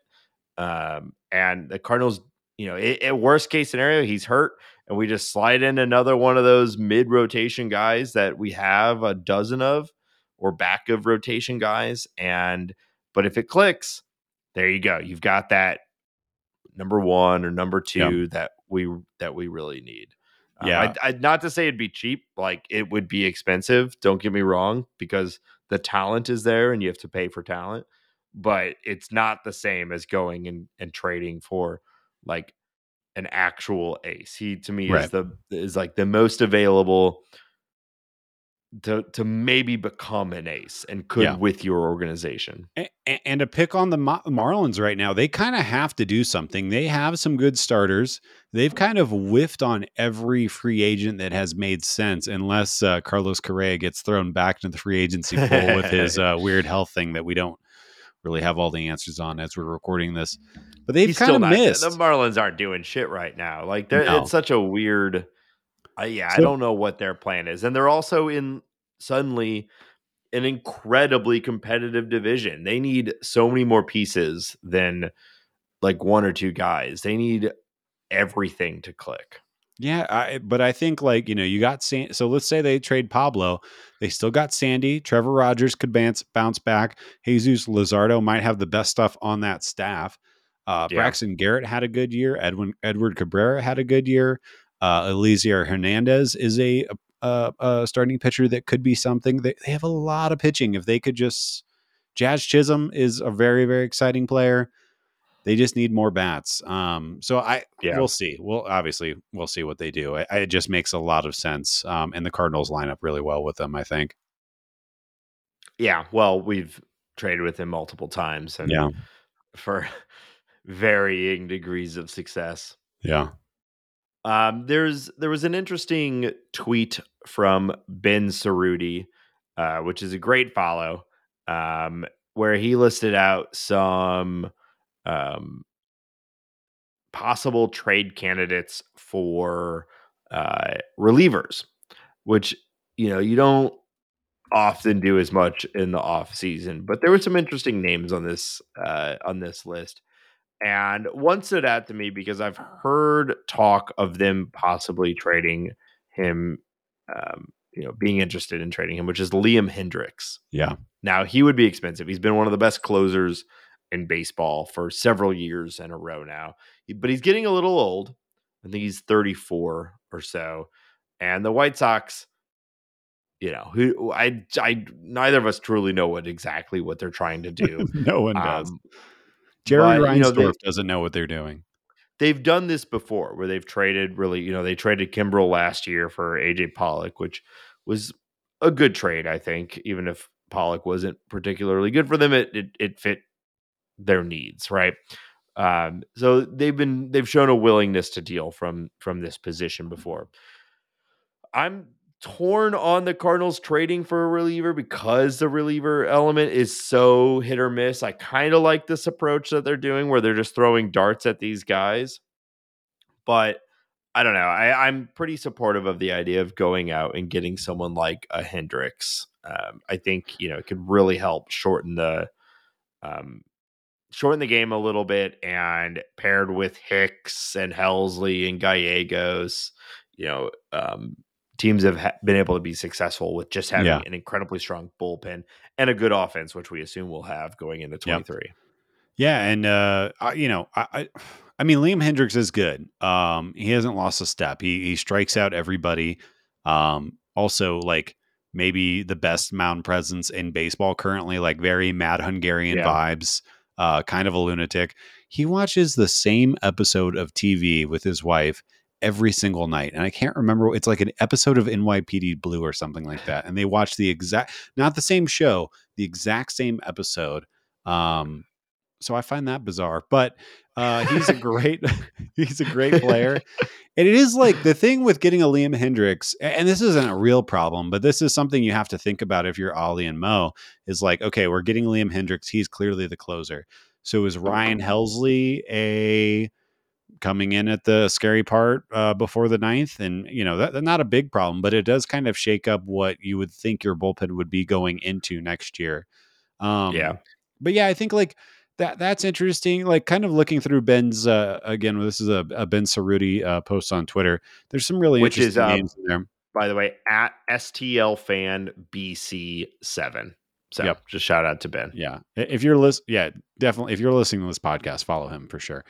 Um, and the Cardinals you know, it, worst case scenario, he's hurt, and we just slide in another one of those mid rotation guys that we have a dozen of, or back of rotation guys. And but if it clicks, there you go. You've got that number one or number two yeah. that we that we really need. Um, yeah, I, I, not to say it'd be cheap, like it would be expensive. Don't get me wrong, because the talent is there, and you have to pay for talent. But it's not the same as going and, and trading for like an actual ace. He to me right. is the is like the most available to to maybe become an ace and could yeah. with your organization. And, and to pick on the Marlins right now, they kind of have to do something. They have some good starters. They've kind of whiffed on every free agent that has made sense, unless uh, Carlos Correa gets thrown back into the free agency pool with his uh, weird health thing that we don't really have all the answers on as we're recording this. But they've kind of missed. The Marlins aren't doing shit right now. Like no. it's such a weird. Uh, yeah, so, I don't know what their plan is, and they're also in suddenly an incredibly competitive division. They need so many more pieces than like one or two guys. They need everything to click. Yeah, I, but I think like you know you got San- so let's say they trade Pablo, they still got Sandy. Trevor Rogers could bounce bounce back. Jesus Luzardo might have the best stuff on that staff. Uh, yeah. Braxton Garrett had a good year. Edwin Edward Cabrera had a good year. Uh, Elieser Hernandez is a, a, a, starting pitcher that could be something. They, they have a lot of pitching. If they could just, Jazz Chisholm is a very very exciting player. They just need more bats. Um, so I yeah. we'll see. We'll obviously we'll see what they do. I, it just makes a lot of sense. Um, and the Cardinals line up really well with them. I think. Yeah, well, we've traded with him multiple times, and yeah. for varying degrees of success. Yeah. Um, there's there was an interesting tweet from Ben Cerruti, uh, which is a great follow, um, where he listed out some um, possible trade candidates for uh, relievers, which you know you don't often do as much in the off season, but there were some interesting names on this uh, on this list. And one stood out to me because I've heard talk of them possibly trading him, um, you know, being interested in trading him, which is Liam Hendriks. Yeah. Now he would be expensive. He's been one of the best closers in baseball for several years in a row now, but he's getting a little old. I think he's 34 or so. And the White Sox, you know, who I, I, neither of us truly know what exactly what they're trying to do. no one does. Jerry but, Reinsdorf you know, they, doesn't know what they're doing. They've done this before where they've traded really, you know, they traded Kimbrel last year for AJ Pollock, which was a good trade, I think, even if Pollock wasn't particularly good for them. It it, it fit their needs, right? Um, so they've been they've shown a willingness to deal from from this position before. I'm torn on the Cardinals trading for a reliever because the reliever element is so hit or miss. I kind of like this approach that they're doing where they're just throwing darts at these guys. But I don't know. I, I'm pretty supportive of the idea of going out and getting someone like a Hendriks. Um, I think you know it could really help shorten the um, shorten the game a little bit, and paired with Hicks and Helsley and Gallegos, you know, um, teams have ha- been able to be successful with just having Yeah. an incredibly strong bullpen and a good offense, which we assume we'll have going into Yep. 23. Yeah, and uh, I, you know, I, I, I mean, Liam Hendriks is good. Um, he hasn't lost a step. He he strikes out everybody. Um, also, like maybe the best mound presence in baseball currently, like very mad Hungarian Yeah. vibes. Uh, kind of a lunatic. He watches the same episode of TV with his wife every single night, and I can't remember. It's like an episode of NYPD Blue or something like that, and they watch the exact, not the same show, the exact same episode. Um, so I find that bizarre. But uh, he's a great he's a great player. And it is like the thing with getting a Liam Hendriks, and this isn't a real problem, but this is something you have to think about if you're Ollie and Mo, is like, okay, we're getting Liam Hendriks. He's clearly the closer. So is Ryan Helsley a coming in at the scary part uh, before the ninth? And, you know, that, not a big problem, but it does kind of shake up what you would think your bullpen would be going into next year. Um, Yeah. But yeah, I think like that that's interesting. Like kind of looking through Ben's uh again, this is a, a Ben Cerruti uh post on Twitter. There's some really Which is, interesting um, names in there. By the way, at STL fan BC7. So Yep. just shout out to Ben. Yeah. If you're list yeah, definitely if you're listening to this podcast, follow him for sure.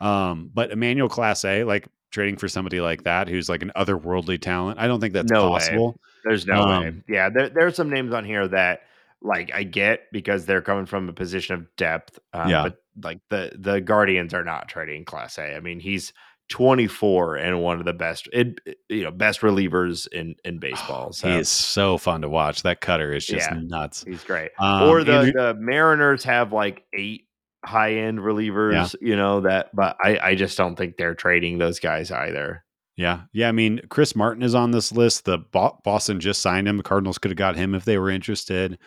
Um, but Emmanuel Clase, like trading for somebody like that who's like an otherworldly talent, I don't think that's No way. possible. There's no way. Um, Yeah, there, there's some names on here that like I get because they're coming from a position of depth. Um, Yeah. But like the the Guardians are not trading Clase. I mean, he's 24 and one of the best, it, you know, best relievers in in baseball. So He is so fun to watch. That cutter is just Yeah. nuts. he's great. Um, or the Andrew- the Mariners have like eight high end relievers. You know that, but I I just don't think they're trading those guys either. Yeah. Yeah. I mean, Chris Martin is on this list. The Bo- Boston just signed him. The Cardinals could have got him if they were interested.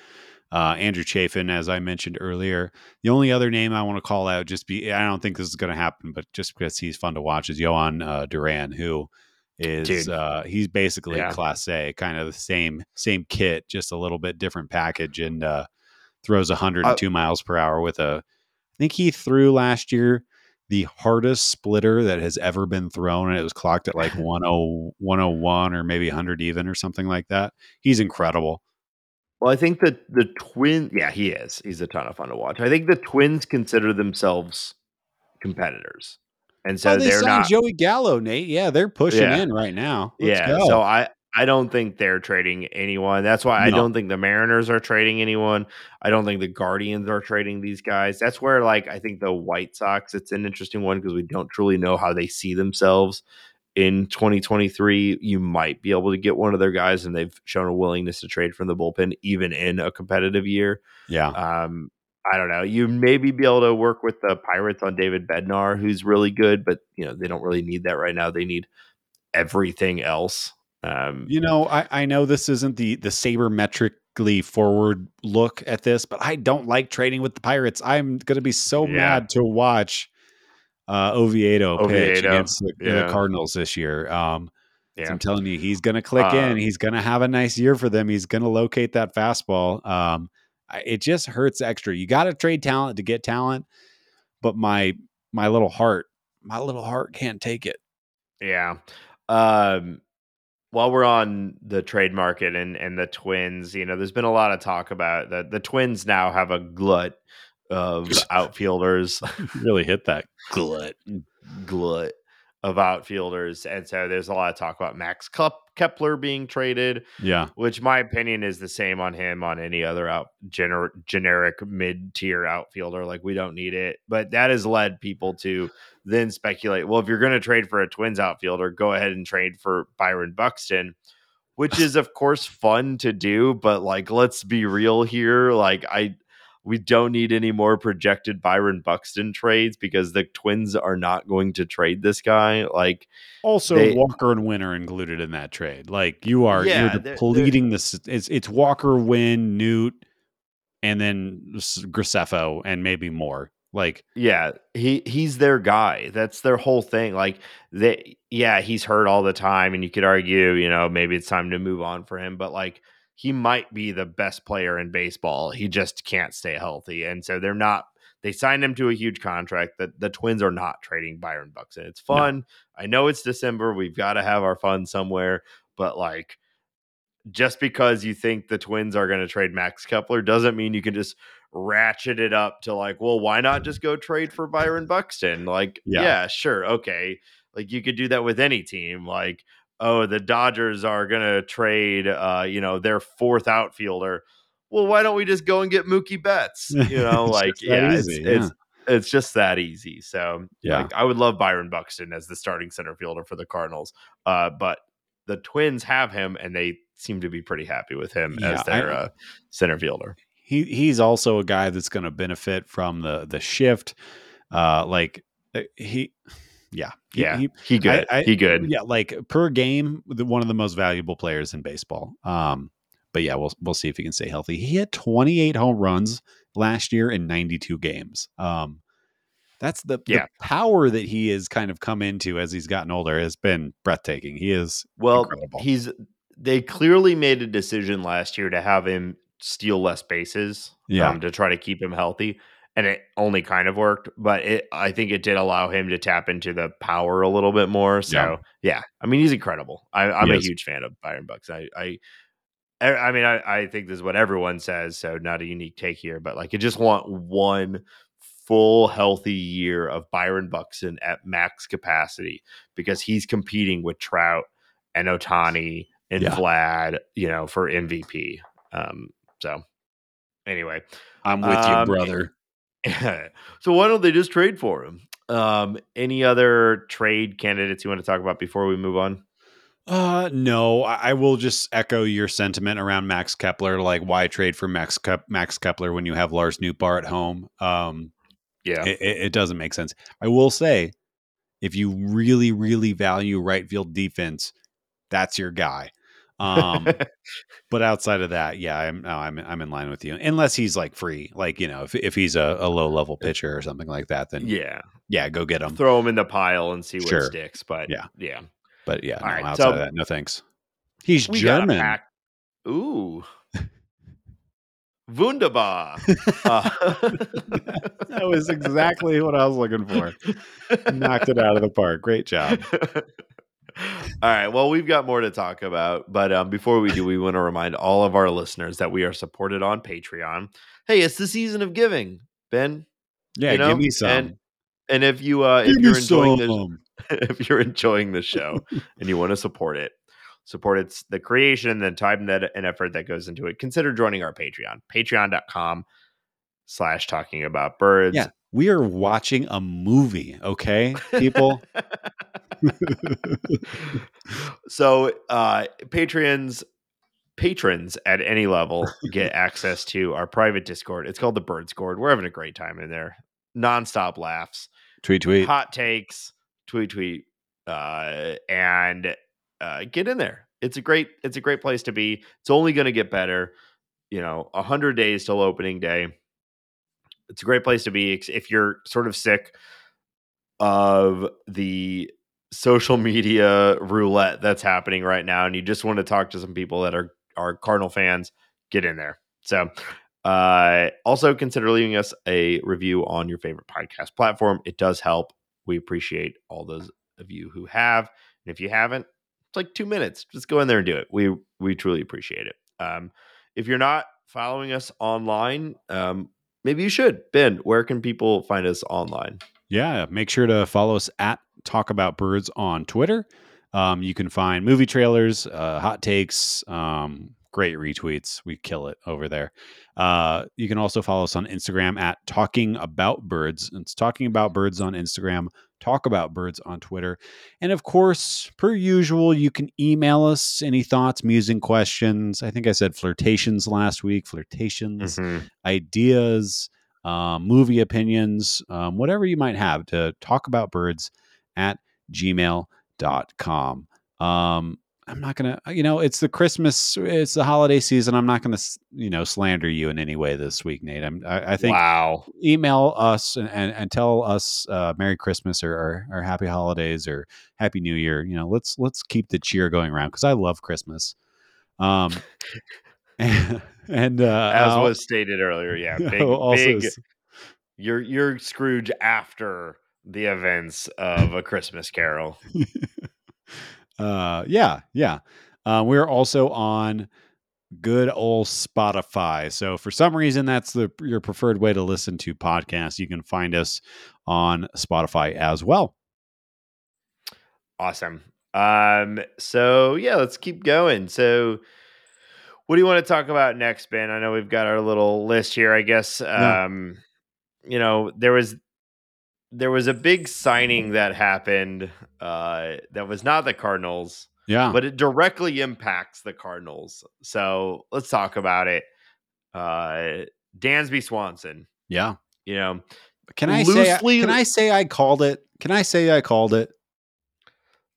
Uh, Andrew Chafin, as I mentioned earlier. The only other name I want to call out, just be, I don't think this is going to happen, but just because he's fun to watch, is Jhoan uh, Duran, who is, uh, he's basically Yeah. Clase, kind of the same, same kit, just a little bit different package and uh, throws 102 miles per hour with a, I think he threw last year the hardest splitter that has ever been thrown, and it was clocked at like 10, 101 or maybe 100 even or something like that. He's incredible. Well, I think that the twin, yeah, he is. He's a ton of fun to watch. I think the Twins consider themselves competitors, and so oh, they they're signed not. Joey Gallo, Nate. Yeah, they're pushing Yeah. in right now. Let's yeah, go. so I I don't think they're trading anyone. That's why I don't think the Mariners are trading anyone. I don't think the Guardians are trading these guys. That's where like I think the White Sox. It's an interesting one because we don't truly know how they see themselves in 2023. You might be able to get one of their guys, and they've shown a willingness to trade from the bullpen even in a competitive year. yeah. Um, I don't know. You maybe be able to work with the Pirates on David Bednar, who's really good, but you know they don't really need that right now. They need everything else. Um, You know, I, I know this isn't the the sabermetrically forward look at this, but I don't like trading with the Pirates. I'm going to be so Yeah. mad to watch uh, Oviedo, pitch against the, the. Cardinals this year. Um, so I'm telling you, he's going to click in. Um, He's going to have a nice year for them. He's going to locate that fastball. Um, it just hurts extra. You got to trade talent to get talent, but my my little heart, my little heart can't take it. yeah. Um, while we're on the trade market and and the Twins, you know, there's been a lot of talk about the the Twins now have a glut of outfielders. really hit that glut. glut of outfielders, and so there's a lot of talk about Max Kep- Kepler being traded. Yeah. which my opinion is the same on him on any other out gener- generic mid tier outfielder. Like we don't need it, but that has led people to then speculate. Well, if you're going to trade for a Twins outfielder, go ahead and trade for Byron Buxton. which is of course fun to do, but like let's be real here, like I we don't need any more projected Byron Buxton trades because the Twins are not going to trade this guy. Like also they- Walker and Winn are included in that trade. Like you are Yeah, you're depleting this. It's it's Walker, Winn, Newt, and then Graceffo, and maybe more. Like Yeah, he he's their guy. That's their whole thing. Like they yeah, he's hurt all the time and you could argue, you know, maybe it's time to move on for him, but like he might be the best player in baseball. He just can't stay healthy. And so they're not they signed him to a huge contract that the Twins are not trading Byron Buxton. It's No. fun. I know it's December. We've got to have our fun somewhere, but like just because you think the Twins are going to trade Max Kepler doesn't mean you can just ratchet it up to like, well, why not just go trade for Byron Buxton? Like, Yeah. yeah, sure, okay. Like you could do that with any team. Like, oh, the Dodgers are going to trade, uh, you know, their fourth outfielder. Well, why don't we just go and get Mookie Betts? You know, like, yeah, easy, it's, it's it's just that easy. So, Yeah. like, I would love Byron Buxton as the starting center fielder for the Cardinals. Uh, but the Twins have him, and they seem to be pretty happy with him Yeah, as their I- uh, center fielder. He he's also a guy that's going to benefit from the the shift. Uh, like uh, he, yeah, he- Yeah, he, he, good. I- he good. yeah, like per game, the, one of the most valuable players in baseball. Um, but yeah, we'll we'll see if he can stay healthy. He had 28 home runs last year in 92 games. Um, that's the, the Yeah. power that he has kind of come into as he's gotten older has been breathtaking. He is Well, incredible. he's they clearly made a decision last year to have him steal less bases, Yeah. um, to try to keep him healthy, and it only kind of worked. But it, I think it did allow him to tap into the power a little bit more. So yeah, I mean, he's incredible. I, I'm He a is. huge fan of Byron Bucks. I, I, I I mean, I, I think this is what everyone says, so not a unique take here, but like, I just want one full healthy year of Byron Buxton at max capacity because he's competing with Trout and Ohtani and Yeah. Vlad, you know, for MVP. Um, so anyway, I'm with um, you, brother. so why don't they just trade for him? Um, any other trade candidates you want to talk about before we move on? Uh, no, I, I will just echo your sentiment around Max Kepler. Like, why trade for Max Max Kepler when you have Lars Nootbaar at home? Um, Yeah, it, it, it doesn't make sense. I will say, if you really, really value right field defense, that's your guy. Um, but outside of that, yeah, I'm no, I'm I'm in line with you. Unless he's like free, like you know, if if he's a, a low level pitcher or something like that, then yeah, yeah. go get him. Throw him in the pile and see what Sure. sticks. But Yeah. yeah. But yeah, All no, right, outside so- of that, no thanks. He's We got a German. Ooh. Wunderbar. Uh, that was exactly what I was looking for. Knocked it out of the park. Great job. All right. Well, we've got more to talk about, but um, before we do, we want to remind all of our listeners that we are supported on Patreon. Hey, it's the season of giving, Ben. Yeah, You know, give me some. and- And if you uh, give if you're enjoying this, some. if you're enjoying the show and you want to support it, support its the creation and the time that and effort that goes into it, consider joining our Patreon. Patreon.com slash talking about birds. Yeah, we are watching a movie. Okay, people. so uh patrons patrons at any level get access to our private discord. It's called the bird scored. We're having a great time in there. Nonstop laughs tweet, tweet. hot takes tweet tweet uh and uh get in there. It's a great it's a great place to be. It's only going to get better you know 100 days till opening day. It's a great place to be if you're sort of sick of the social media roulette that's happening right now and you just want to talk to some people that are are cardinal fans get in there. So uh also consider leaving us a review on your favorite podcast platform. It does help. We appreciate all those of you who have and if you haven't it's like two minutes. Just go in there and do it. We we truly appreciate it. Um if you're not following us online um maybe you should. Ben where can people find us online Yeah, make sure to follow us at Talk About Birds on Twitter. Um, you can find movie trailers, uh, hot takes, um, great retweets. We kill it over there. Uh, you can also follow us on Instagram at Talking About Birds. It's Talking About Birds on Instagram, Talk About Birds on Twitter. And of course, per usual, you can email us any thoughts, musing questions. I think I said flirtations last week, flirtations, Mhm. ideas, um, movie opinions, um, whatever you might have to talk about birds at gmail.com. Um, I'm not gonna, you know, it's the Christmas, it's the holiday season. I'm not gonna, you know, slander you in any way this week, Nate. I'm, I, I think wow. email us and, and, and tell us uh, Merry Christmas or, or, or Happy Holidays or Happy New Year. You know, let's let's keep the cheer going around because I love Christmas. Um, and, and uh, As I'll- was stated earlier, yeah. Big, also big you're you're Scrooge after the events of a Christmas Carol. uh, yeah, yeah. Uh, we're also on good old Spotify. So for some reason, that's the your preferred way to listen to podcasts. You can find us on Spotify as well. Awesome. Um, so yeah, let's keep going. So what do you want to talk about next, Ben? I know we've got our little list here. I guess Yeah. um, you know, there was there was a big signing that happened uh that was not the Cardinals, Yeah, but it directly impacts the Cardinals. So let's talk about it. Uh Dansby Swanson, yeah. you know, Can I say? Can I say I called it? Can I say I called it?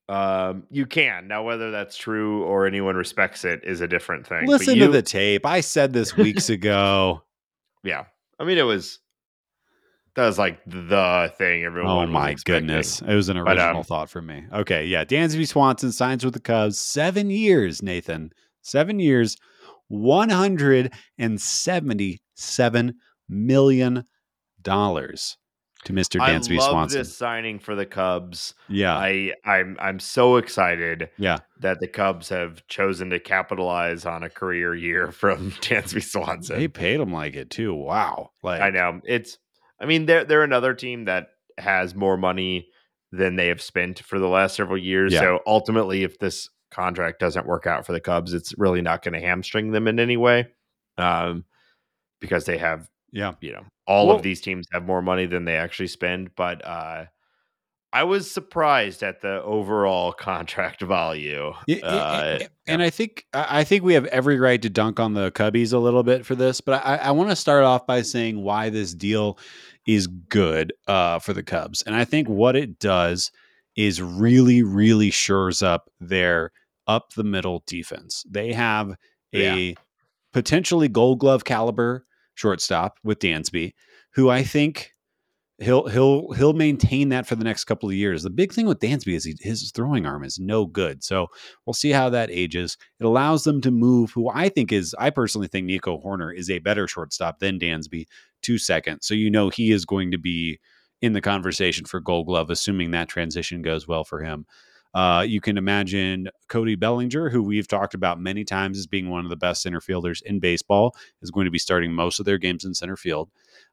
Um, you can. Now whether that's true or anyone respects it is a different thing. But Listen you- to the tape. I said this weeks ago. Yeah. I mean, it was that was like the thing everyone. Oh my goodness. It was an But, original um, thought for me. Okay. Yeah. Dansby Swanson signs with the Cubs. Seven years, Nathan. Seven years, $177 million to Mr. Dansby I Dansby love Swanson. this signing for the Cubs. Yeah. I I'm I'm so excited yeah. that the Cubs have chosen to capitalize on a career year from Dansby Swanson. They paid him like it too. Wow. Like, I know it's. I mean, they're they're another team that has more money than they have spent for the last several years. Yeah. So ultimately, if this contract doesn't work out for the Cubs, it's really not going to hamstring them in any way, um, because they have Yeah. you know all Well- of these teams have more money than they actually spend. But uh, I was surprised at the overall contract value. Yeah, yeah, Uh, yeah, and I think I think we have every right to dunk on the Cubbies a little bit for this, but I, I want to start off by saying why this deal is good uh, for the Cubs, and I think what it does is really, really shores up their up the middle defense. They have a potentially Gold Glove caliber shortstop with Dansby, who I think he'll he'll he'll maintain that for the next couple of years. The big thing with Dansby is he, his throwing arm is no good, so we'll see how that ages. It allows them to move who I think is I personally think Nico Hoerner is a better shortstop than Dansby to second, so you know he is going to be in the conversation for Gold Glove, assuming that transition goes well for him. Uh, you can imagine Cody Bellinger, who we've talked about many times as being one of the best center fielders in baseball, is going to be starting most of their games in center field.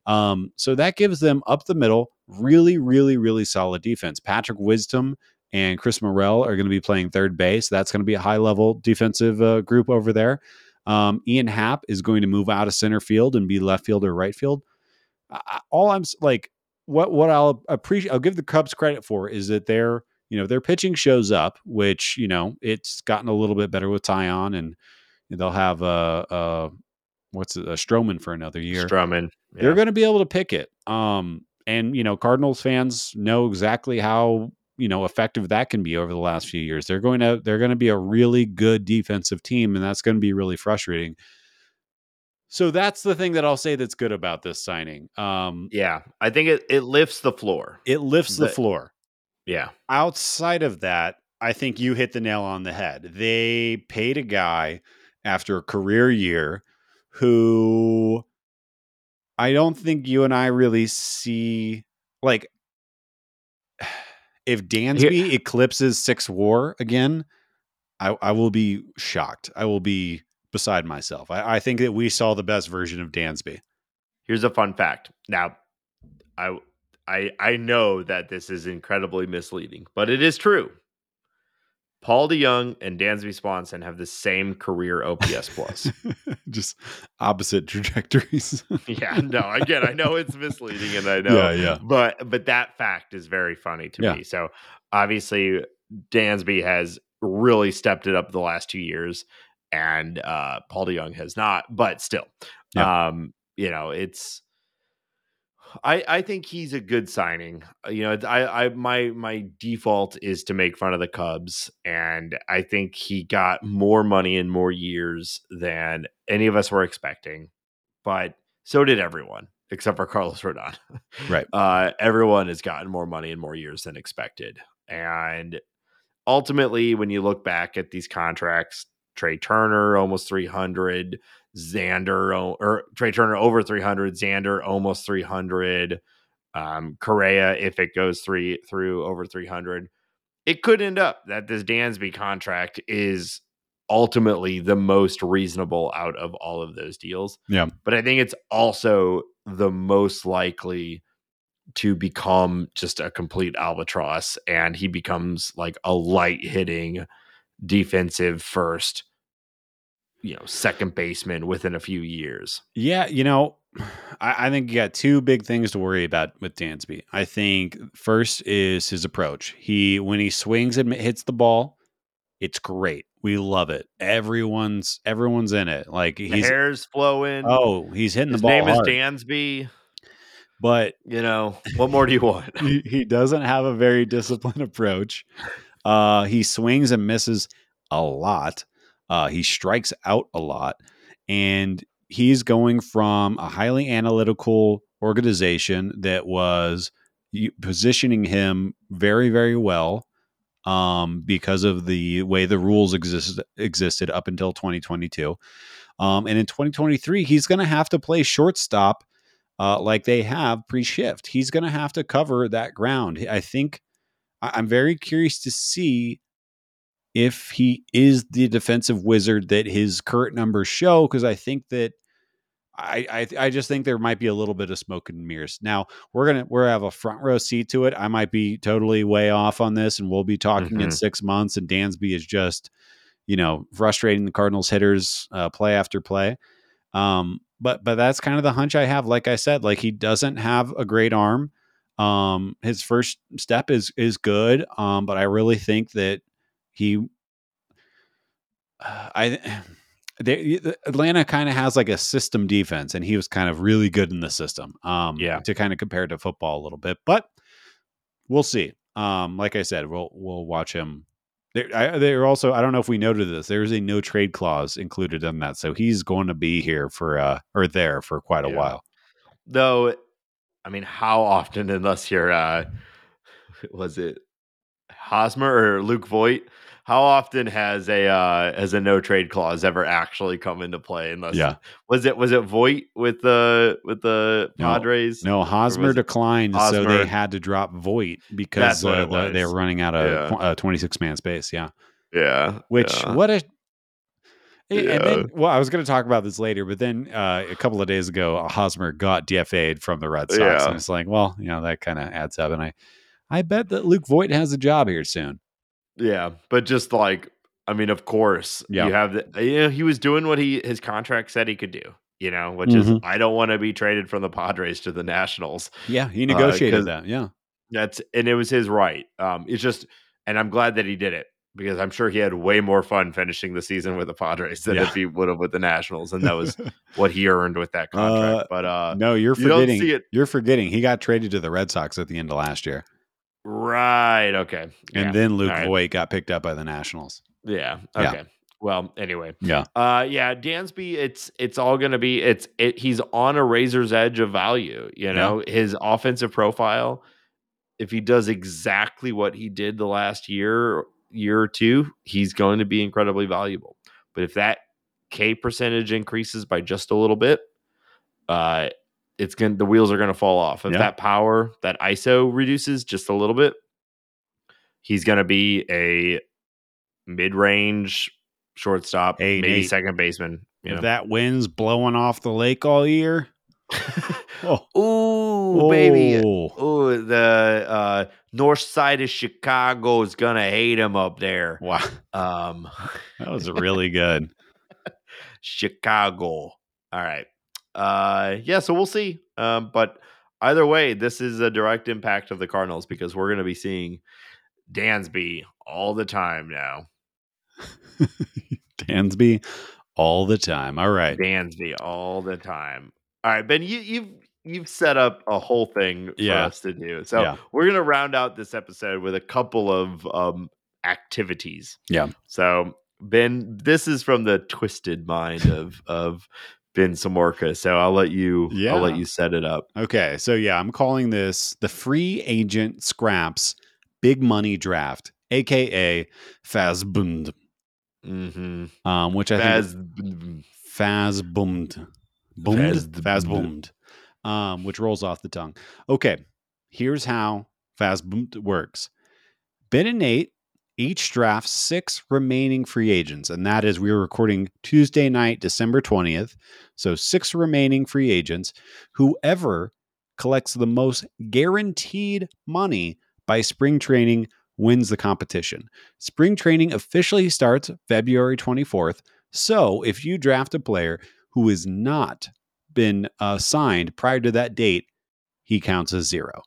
Um, so that gives them up the middle, really, really, really solid defense. Patrick Wisdom and Chris Morel are going to be playing third base. That's going to be a high level defensive uh, group over there. Um, Ian Happ is going to move out of center field and be left field or right field. I, all I'm like, what what I'll appreciate, I'll give the Cubs credit for is that their you know their pitching shows up, which you know it's gotten a little bit better with Taillon, and they'll have a, uh what's it, a Stroman for another year Stroman. they're going to be able to pick it. Um, and you know, Cardinals fans know exactly how you know effective that can be over the last few years. They're going to they're going to be a really good defensive team, and that's going to be really frustrating. So that's the thing that I'll say that's good about this signing. Um, Yeah, I think it, it lifts the floor. it lifts the The- floor. Yeah. outside of that, I think you hit the nail on the head. They paid a guy after a career year who I don't think you and I really see like if Dansby eclipses six war again, I, I will be shocked. I will be beside myself. I, I think that we saw the best version of Dansby. Here's a fun fact. Now, I I I know that this is incredibly misleading, but it is true. Paul DeJong and Dansby Swanson have the same career OPS plus. Just opposite trajectories. yeah, no, again, I know it's misleading and I know. Yeah, yeah. But but that fact is very funny to Yeah. me. So obviously Dansby has really stepped it up the last two years and uh Paul DeJong has not, but still. Um, you know, it's I, I think he's a good signing. Uh, You know, I, I my my default is to make fun of the Cubs, and I think he got more money in more years than any of us were expecting. But so did everyone, except for Carlos Rodon. Right. Uh, everyone has gotten more money in more years than expected, and ultimately, when you look back at these contracts, Trea Turner almost three hundred, Xander or Trea Turner over 300, Xander almost 300, um, Correa if it goes three through over 300. It could end up that this Dansby contract is ultimately the most reasonable out of all of those deals. Yeah. But I think it's also the most likely to become just a complete albatross and he becomes like a light hitting defensive first you know second baseman within a few years Yeah, you know, I, I think you got two big things to worry about with Dansby. I think first is his approach. He when he swings and hits the ball, it's great. We love it. Everyone's everyone's in it. Like the he's hair's flowing oh he's hitting his the ball name hard. is dansby but you know what more do you want he, he doesn't have a very disciplined approach. Uh, he swings and misses a lot. Uh, he strikes out a lot, and he's going from a highly analytical organization that was positioning him very, very well um, because of the way the rules exist, existed up until 2022. Um, and in 2023, he's going to have to play shortstop uh, like they have pre-shift. He's going to have to cover that ground. I think I- I'm very curious to see if he is the defensive wizard that his current numbers show. Because I think that I, I I just think there might be a little bit of smoke and mirrors. Now we're gonna we're have a front row seat to it. I might be totally way off on this, and we'll be talking in Mhm. six months. And Dansby is just you know frustrating the Cardinals hitters uh, play after play. Um, but but that's kind of the hunch I have. Like I said, like he doesn't have a great arm. Um, his first step is is good. Um, but I really think that he, uh, I, they, Atlanta kind of has like a system defense, and he was kind of really good in the system. Um, Yeah. to kind of compare to football a little bit, but we'll see. Um, like I said, we'll we'll watch him. There, I, there also I don't know if we noted this. There's a no trade clause included in that, so he's going to be here for uh or there for quite a Yeah. while. though i mean how often unless you're uh was it hosmer or luke voit how often has a uh has a no trade clause ever actually come into play unless Yeah. was it was it voit with the with the No, padres No, Hosmer declined, so they had to drop Voit because uh, the- they were running out of Yeah. uh, 26 man space. Yeah. yeah Which yeah. what a and then well, I was going to talk about this later, but then uh, a couple of days ago, Hosmer got DFA'd from the Red Sox, Yeah. and it's like, well, you know, that kind of adds up. And I, I bet that Luke Voit has a job here soon. Yeah, but just like I mean, of course, Yeah. you have the you know, he was doing what he his contract said he could do, you know, which is Mhm. I don't want to be traded from the Padres to the Nationals. Yeah, he Uh, that. Yeah, That's and it was his right. Um it's just and I'm glad that he did it because I'm sure he had way more fun finishing the season with the Padres than Yeah. if he would have with the Nationals and that was what he earned with that contract. Uh, but uh no, you're you don't forgetting. see it You're forgetting. He got traded to the Red Sox at the end of last year, right, okay. and Yeah. then Luke right. Voit got picked up by the Nationals. Yeah. Yeah. Okay. Well, anyway. Yeah, Uh yeah, Dansby, it's it's all gonna be it's it he's on a razor's edge of value, you know, his offensive profile. If he does exactly what he did the last year, year or two, he's going to be incredibly valuable. But if that K percentage increases by just a little bit, uh it's gonna the wheels are gonna fall off. If Yeah. that power, that ISO reduces just a little bit, he's gonna be a mid-range shortstop, Hey, maybe Nate. second baseman. If know? that wind's blowing off the lake all year. Oh, Ooh, baby. Oh. Ooh, the uh north side of Chicago is gonna hate him up there. Wow, Um, that was really good. Chicago. All right. Uh, yeah. So we'll see. Um, but either way, this is a direct impact of the Cardinals because we're gonna be seeing Dansby all the time now. Dansby all the time. All right. Dansby all the time. All right, Ben, you you've you've set up a whole thing for Yeah. us to do. So Yeah. we're gonna round out this episode with a couple of um activities. Yeah. So Ben, this is from the twisted mind of of Ben Samorka. So I'll let you yeah. I'll let you set it up. Okay, so yeah, I'm calling this the free agent scraps big money draft, aka Fazbund, Mm-hmm. um, which I think Fazbund, boomed. Fazbund, um, which rolls off the tongue. Okay, here's how Fazbund works. Ben and Nate each draft six remaining free agents, and that is we are recording Tuesday night, December twentieth. So six remaining free agents. Whoever collects the most guaranteed money by spring training wins the competition. Spring training officially starts February 24th. So if you draft a player who has not been uh, signed prior to that date, he counts as zero.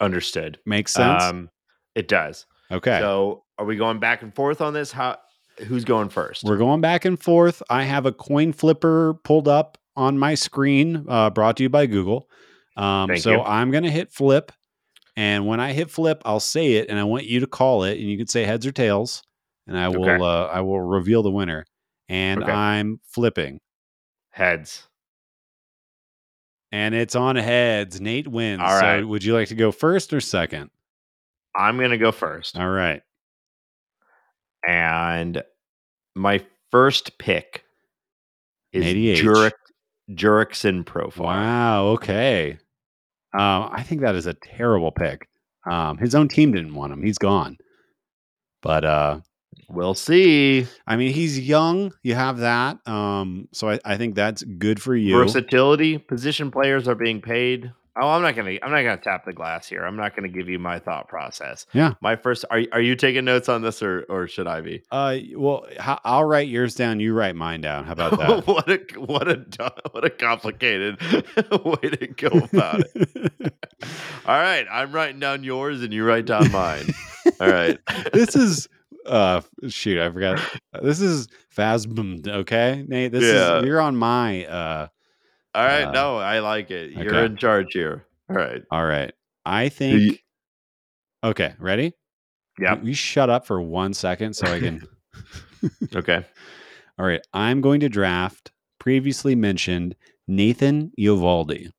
understood. Makes sense? Um it does. okay. So are we going back and forth on this? How who's going first? We're going back and forth. I have a coin flipper pulled up on my screen, uh, brought to you by Google. Um, Thank so you. I'm going to hit flip. And when I hit flip, I'll say it and I want you to call it. And you can say heads or tails. And I will Okay. uh, I will reveal the winner. And Okay. I'm flipping. Heads. And it's on heads. Nate wins. All right. So would you like to go first or second? I'm gonna go first. All right. And my first pick is H. Jurickson Profar. Wow. Okay. Um, I think that is a terrible pick. Um, his own team didn't want him. He's gone. But uh, We'll see. I mean, he's young. You have that. Um, so I, I think that's good for you. Versatility. Position players are being paid. Oh, I'm not gonna. I'm not gonna tap the glass here. I'm not gonna give you my thought process. Yeah. My first. Are Are you taking notes on this, or or should I be? Uh, well, I'll write yours down. You write mine down. How about that? what a what a what a complicated way to go about it. All right, I'm writing down yours, and you write down mine. All right. this is uh shoot, I forgot. This is Phasm. Okay, Nate. This Yeah. is you're on my uh. All right. Uh, no, I like it. You're okay. in charge here. All right. All right. I you- think. Okay, ready? Yep. You shut up for one second so I can. Okay. All right. I'm going to draft previously mentioned Nathan Eovaldi.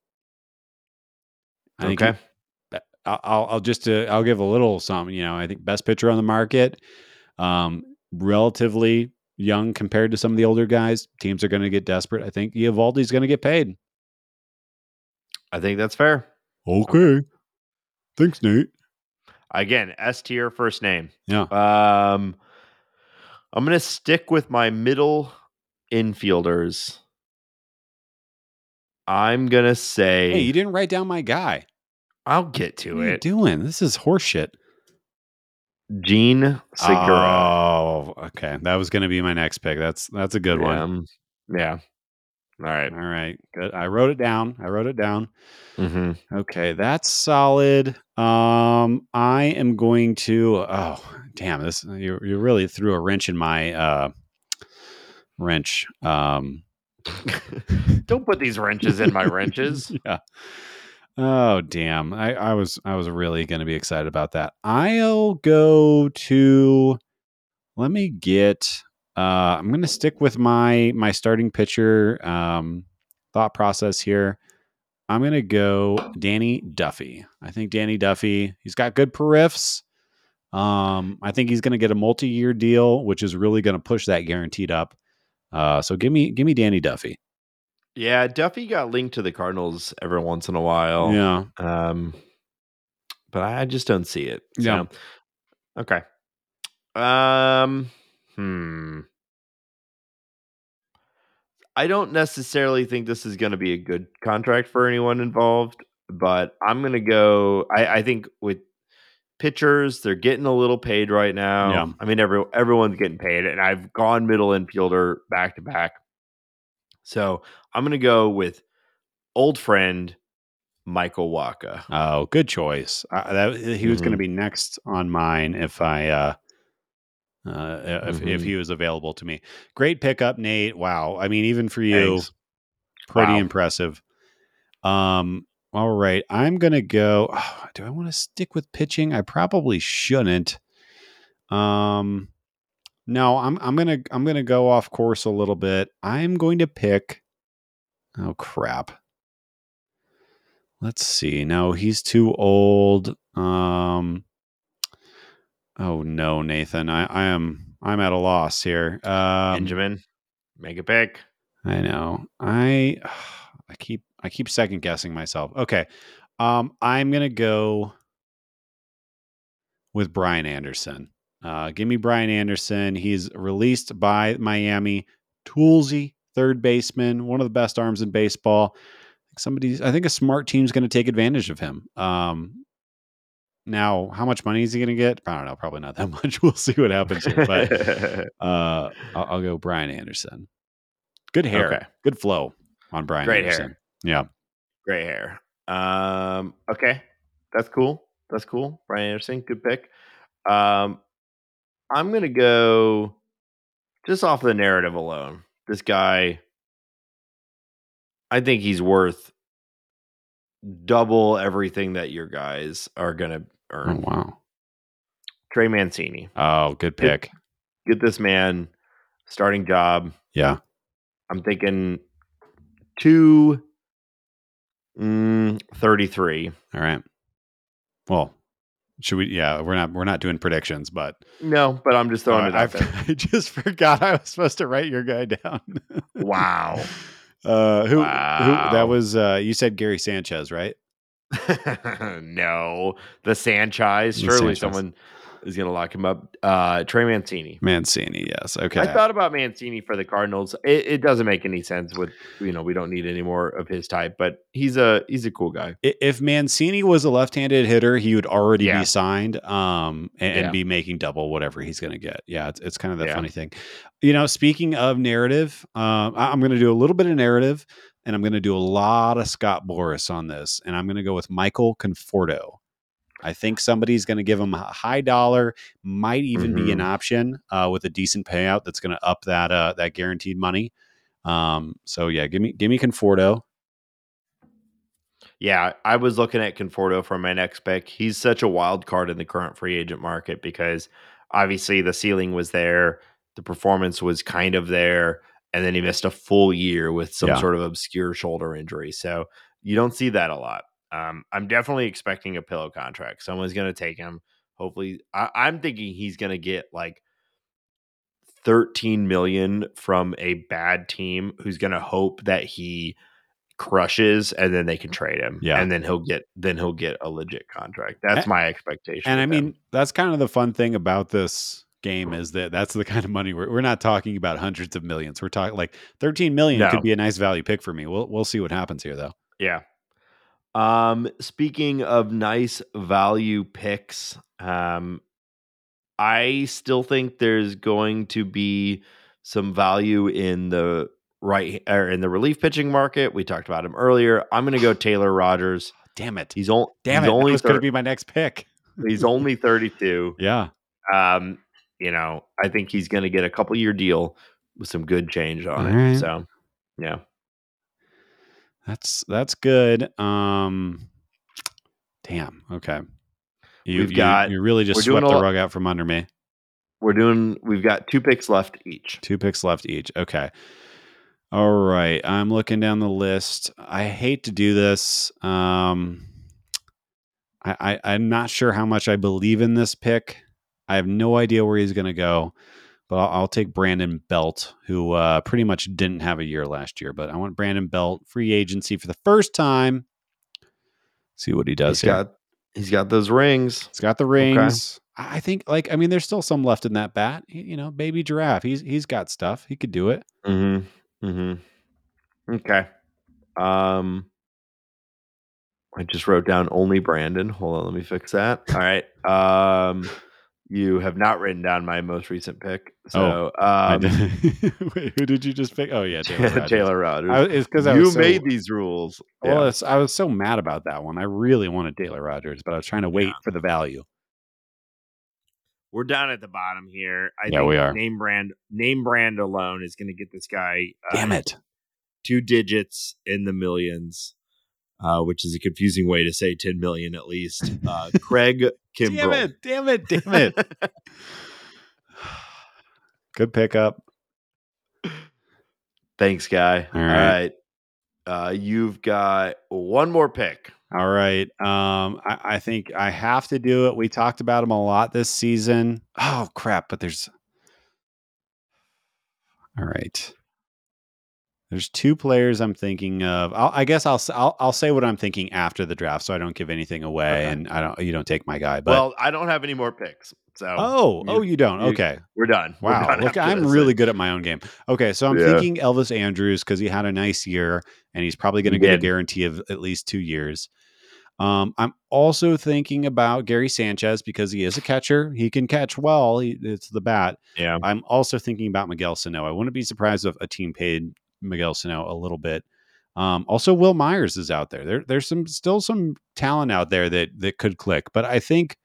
I think he- Okay. I'll, I'll I'll just uh, I'll give a little something. You know, I think best pitcher on the market, um, relatively young compared to some of the older guys. Teams are going to get desperate. I think Eovaldi's going to get paid. I think that's fair. Okay. Thanks, Nate. Again, S tier first name. Yeah. Um, I'm gonna stick with my middle infielders. I'm gonna say Hey, you didn't write down my guy. I'll get to it. What are you it. doing? This is horseshit. Jean Segura. Oh, okay. That was going to be my next pick. That's that's a good one. Um, yeah. All right. All right, good. I wrote it down. I wrote it down. Mm-hmm. Okay, that's solid. Um, I am going to. Oh, damn! This you you really threw a wrench in my uh wrench. Um, Don't put these wrenches in my wrenches. yeah. Oh damn! I I was I was really going to be excited about that. I'll go to. Let me get. Uh, I'm going to stick with my my starting pitcher um, thought process here. I'm going to go Danny Duffy. I think Danny Duffy. He's got good periffs. Um, I think he's going to get a multi-year deal, which is really going to push that guaranteed up. Uh, so give me give me Danny Duffy. Yeah, Duffy got linked to the Cardinals every once in a while. Yeah. Um, but I just don't see it. So, Yeah. Okay. Um. Hmm. I don't necessarily think this is going to be a good contract for anyone involved. but I'm gonna go. I, I think with pitchers, they're getting a little paid right now. Yeah. I mean, every everyone's getting paid, and I've gone middle infielder back to back. So I'm gonna go with old friend Michael Wacha. Oh, good choice. Uh, that he was going to be next on mine if I uh, uh, if if Mhm. he was available to me. Great pickup, Nate. Wow. I mean, even for you, Thanks. pretty Wow. impressive. Um. All right, I'm gonna go. do I want to stick with pitching? I probably shouldn't. Um. No, I'm I'm gonna I'm gonna go off course a little bit. I'm going to pick. Oh crap. Let's see. No, he's too old. Um. Oh no, Nathan. I I am I'm at a loss here. Um, Benjamin, make a pick. I know. I I keep I keep second guessing myself. Okay. Um I'm going to go with Brian Anderson. Uh give me Brian Anderson. He's released by Miami. Toolsy, third baseman, one of the best arms in baseball. Somebody's I think a smart team's going to take advantage of him. Um now, how much money is he going to get? I don't know, probably not that much. We'll see what happens here, but uh, I'll, I'll go Brian Anderson. Good hair, Okay. good flow on Brian Great hair. Yeah, Great hair. Um, okay. That's cool. That's cool. Brian Anderson, good pick. Um, I'm gonna go just off the narrative alone. This guy, I think he's worth double everything that your guys are gonna Oh earn. wow. Trey Mancini. Oh, good pick. Get this man starting job. Yeah. I'm thinking two mm, 33. All right. Well, should we? Yeah, we're not. We're not doing predictions, but No, but I'm just throwing uh, it out there. I just forgot I was supposed to write your guy down. Wow. Uh, who? Who? That was. Uh, you said Gary Sanchez, right? no, the Sanchez. The Surely Sanchez. someone is going to lock him up. Uh, Trey Mancini. Mancini. Yes. Okay. I thought about Mancini for the Cardinals. It, it doesn't make any sense with you know we don't need any more of his type, but he's a he's a cool guy. If Mancini was a left-handed hitter, he would already Yeah. be signed um, and, and be making double whatever he's going to get. Yeah, it's, it's kind of the Yeah. funny thing. You know, speaking of narrative, um, I, I'm going to do a little bit of narrative, and I'm going to do a lot of Scott Boras on this, and I'm going to go with Michael Conforto. I think somebody's going to give him a high dollar, might even be an Mhm. option uh, with a decent payout that's going to up that uh, that guaranteed money. Um, so yeah, give me give me Conforto. Yeah, I was looking at Conforto for my next pick. He's such a wild card in the current free agent market because obviously the ceiling was there, the performance was kind of there, and then he missed a full year with some Yeah. sort of obscure shoulder injury. So you don't see that a lot. Um, I'm definitely expecting a pillow contract. Someone's going to take him. Hopefully, I, I'm thinking he's going to get like 13 million from a bad team who's going to hope that he crushes and then they can trade him Yeah. and then he'll get then he'll get a legit contract that's A- my expectation And I mean, that's kind of the fun thing about this game is that that's the kind of money we're, we're not talking about hundreds of millions. We're talking like 13 million No. could be a nice value pick for me. We'll we'll see what happens here though. yeah um speaking of nice value picks um i still think there's going to be some value in the right or in the relief pitching market we talked about him earlier i'm going to go taylor rogers Damn it. he's, on, Damn he's it. only that was going to be my next pick. he's only 32 Yeah. um, you know, I think he's going to get a couple year deal with some good change on All it. right. So, yeah, That's that's good. Um damn. Okay. You, We've you- got- you really just swept the rug out from under me. we're doing. We've got two picks left each. Two picks left each. Okay. All right. I'm looking down the list. I hate to do this. Um, I, I, I'm not sure how much I believe in this pick. I have no idea where he's going to go, but I'll, I'll take Brandon Belt, who uh, pretty much didn't have a year last year. But I want Brandon Belt, free agency for the first time. See what he does He's here. got. He's got those rings. He's got the rings. I I think, like, I mean, there's still some left in that bat. He- you know, baby giraffe. He's he's got stuff. He could do it. Mm-hmm. Mm-hmm. Okay. Um. I just wrote down only Brandon. Hold on, let me fix that. All right. Um, you have not written down my most recent pick. So, I um, Wait, who did you just pick? Oh yeah, Taylor. Rogers. Taylor Rogers. I, it's because I you so, made these rules. Well, Yeah. I was so mad about that one. I really wanted Taylor Rogers, but I was trying to wait for the value. We're down at the bottom here. I Yeah, think we are. Name brand, name brand alone is going to get this guy. uh, Damn it! two digits in the millions, uh, which is a confusing way to say 10 million at least. Uh, Craig Kimbrel. Damn it! Damn it! Damn it! Good pickup. Thanks, guy. All All right. right. Uh, you've got one more pick. All right. Um, I, I think I have to do it. We talked about him a lot this season. Oh crap! But there's. All right. There's two players I'm thinking of. I'll, I guess I'll, I'll I'll say what I'm thinking after the draft, so I don't give anything away, Okay. and I don't you don't take my guy. But well, I don't have any more picks. So oh you- oh you don't you- okay we're done. We're Wow. done Look, I'm this. really good at my own game. Okay. So I'm Yeah. thinking Elvis Andrus because he had a nice year and he's probably going to get a guarantee of at least two years. Um, I'm also thinking about Gary Sanchez because he is a catcher. He can catch well. He, it's the bat. Yeah. I'm also thinking about Miguel Sano. I wouldn't be surprised if a team paid Miguel Sano a little bit. Um, also, Wil Myers is out there. There, there's some still some talent out there that that could click, but I think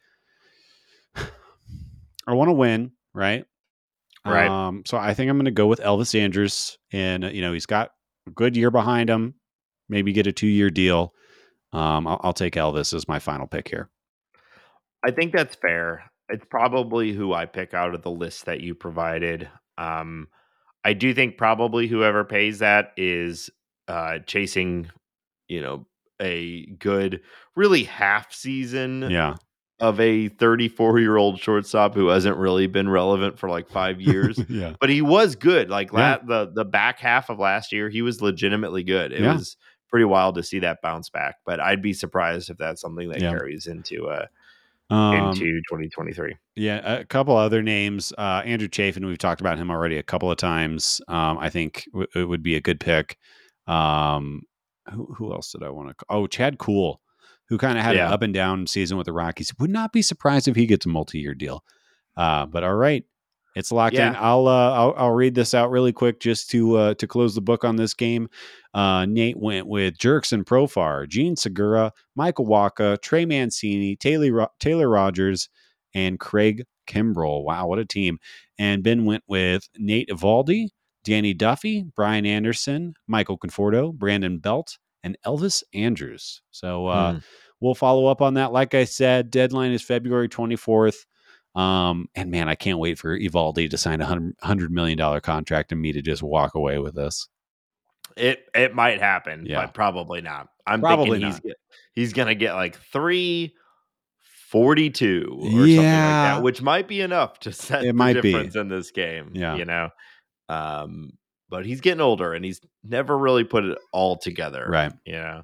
I want to win, right? Right. Um, so I think I'm going to go with Elvis Andrus, and you know he's got a good year behind him. Maybe get a two year deal. Um, I'll, I'll take Elvis as my final pick here. I think that's fair. It's probably who I pick out of the list that you provided. Um, I do think probably whoever pays that is uh, chasing, you know, a good, really half season Yeah, of a 34 year old shortstop who hasn't really been relevant for like five years. yeah, but he was good. Like Yeah. la- the the back half of last year, he was legitimately good. It Yeah. was pretty wild to see that bounce back. But I'd be surprised if that's something that Yeah. carries into uh, um, into 2023. Yeah, a couple other names. Uh, Andrew Chafin, we've talked about him already a couple of times. Um, I think w- it would be a good pick. Um, who, who else did I want to? Oh, Chad Kuhl, who kind of had Yeah. an up and down season with the Rockies. Would not be surprised if he gets a multi-year deal. Uh, but all right, it's locked in. I'll, uh, I'll I'll read this out really quick just to uh, to close the book on this game. Uh, Nate went with Jurickson Profar, Jean Segura, Michael Wacha, Trey Mancini, Taylor Taylor Rogers, and Craig Kimbrel. Wow, what a team. And Ben went with Nate Eovaldi, Danny Duffy, Brian Anderson, Michael Conforto, Brandon Belt, and Elvis Andrus. So uh, Hmm. we'll follow up on that. Like I said, deadline is February 24th. Um, and man, I can't wait for Eovaldi to sign a hundred million dollar contract and me to just walk away with this. It it might happen, Yeah. but probably not. I'm Probably thinking he's not. get, he's gonna get like three. 42 or something like Yeah. that, which might be enough to set It the might be. difference in this game. Yeah. You know? Um, but he's getting older and he's never really put it all together. Right. you know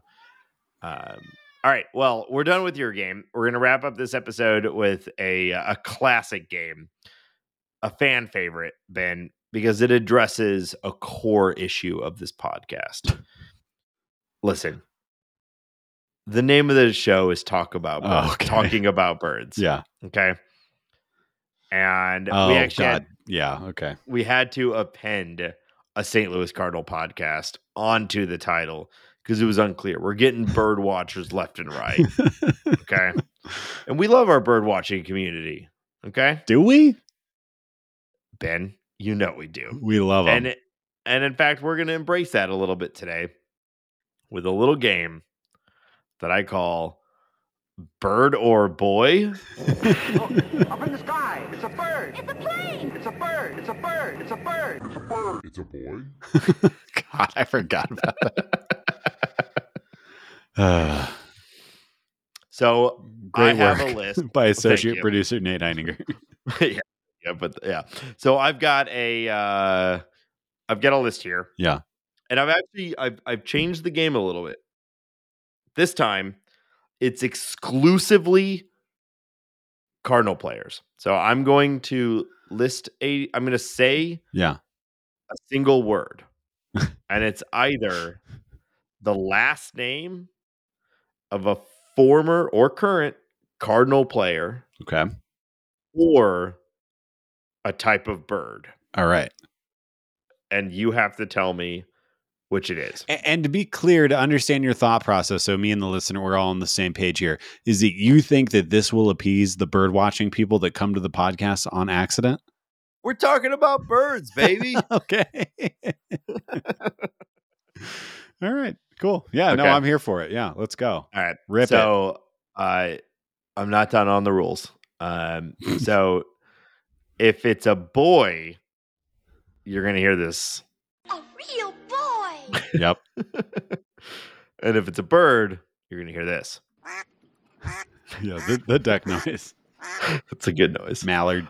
um all right well we're done with your game we're going to wrap up this episode with a a classic game a fan favorite ben because it addresses a core issue of this podcast listen the name of the show is talk about Oh, okay. talking about birds Yeah. okay and Oh we actually God. had, Yeah. Okay. we had to append a St. Louis Cardinal podcast onto the title because it was unclear. We're getting bird watchers left and right. Okay. and we love our bird watching community. Okay. Do we? Ben, you know we do. We love them. And it, and in fact, we're going to embrace that a little bit today with a little game that I call Bird or Boy. Up in the sky, it's a bird. It's a plane. It's a bird. It's a bird. It's a bird. It's a bird. It's a boy. God, I forgot about that. Uh, So Great I have a list by associate you. producer Nate Eininger. yeah, yeah, but yeah. So I've got a uh I've got a list here. Yeah. And I've actually I've I've changed the game a little bit. This time it's exclusively Cardinal players. So I'm going to list a I'm going to say Yeah. a single word. and it's either the last name of a former or current Cardinal player Okay. or a type of bird. All right. And you have to tell me which it is. A- And to be clear, to understand your thought process, so me and the listener, we're all on the same page here. Is that you think that this will appease the bird watching people that come to the podcast on accident? We're talking about birds, baby. okay. all right. Cool. Yeah. No, I'm here for it. Yeah. Let's go. All right. Rip it. so I I'm not done on the rules. Um so if it's a boy, you're gonna hear this. A real boy. Yep. and if it's a bird, you're gonna hear this. Yeah. The, the duck noise. That's a good noise. Mallard.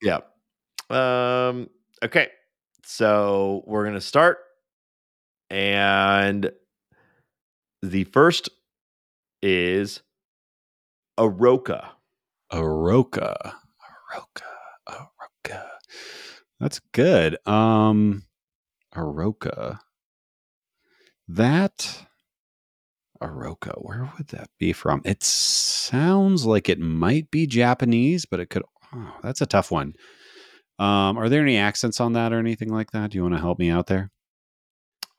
Yeah. Um okay. So we're going to start and the first is Aroka. Aroka. Aroka. Aroka. That's good. Um Aroka. That Aroka, where would that be from? It sounds like it might be Japanese, but it could oh, that's a tough one. Um, are there any accents on that or anything like that? Do you want to help me out there?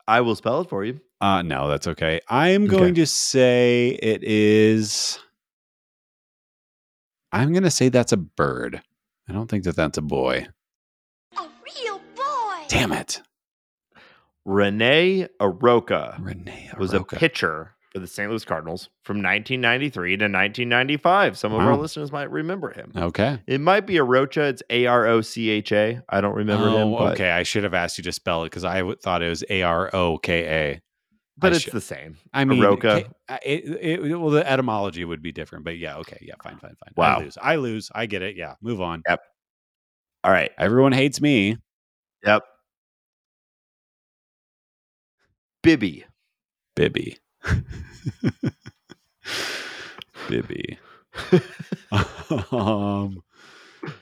I will spell it for you. Uh no, that's okay. I'm going to say it is I'm going to say that's a bird. I don't think that that's a boy. A real boy. Damn it. Rene Arocha Rene was a pitcher for the St. Louis Cardinals from 1993 to 1995. Some of our listeners might remember him. Okay. It might be Arocha. It's A R O C H A. I don't remember oh, him, Oh, but, okay. I should have asked you to spell it because I w- thought it was A R O K A. but I it's should- the same. I mean, Aroka. K- I- it, it, it- well, the etymology would be different, but yeah, okay, yeah, fine, fine, fine. Wow. I lose. I lose. I get it. Yeah, move on. Yep. All right. Everyone hates me. Yep. Bibby. Bibby. Bibby. um,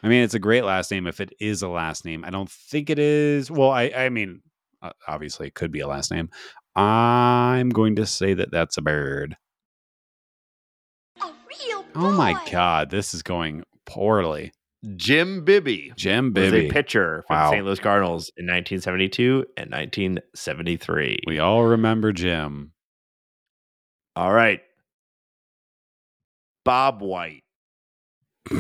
I mean, it's a great last name if it is a last name. I don't think it is. Well, I, I mean, uh, obviously, it could be a last name. I'm going to say that that's a bird. A real boy. Oh my God, this is going poorly. Jim Bibby. Jim Bibby. was a pitcher for Wow. the St. Louis Cardinals in 1972 and 1973. We all remember Jim. All right. Bob White.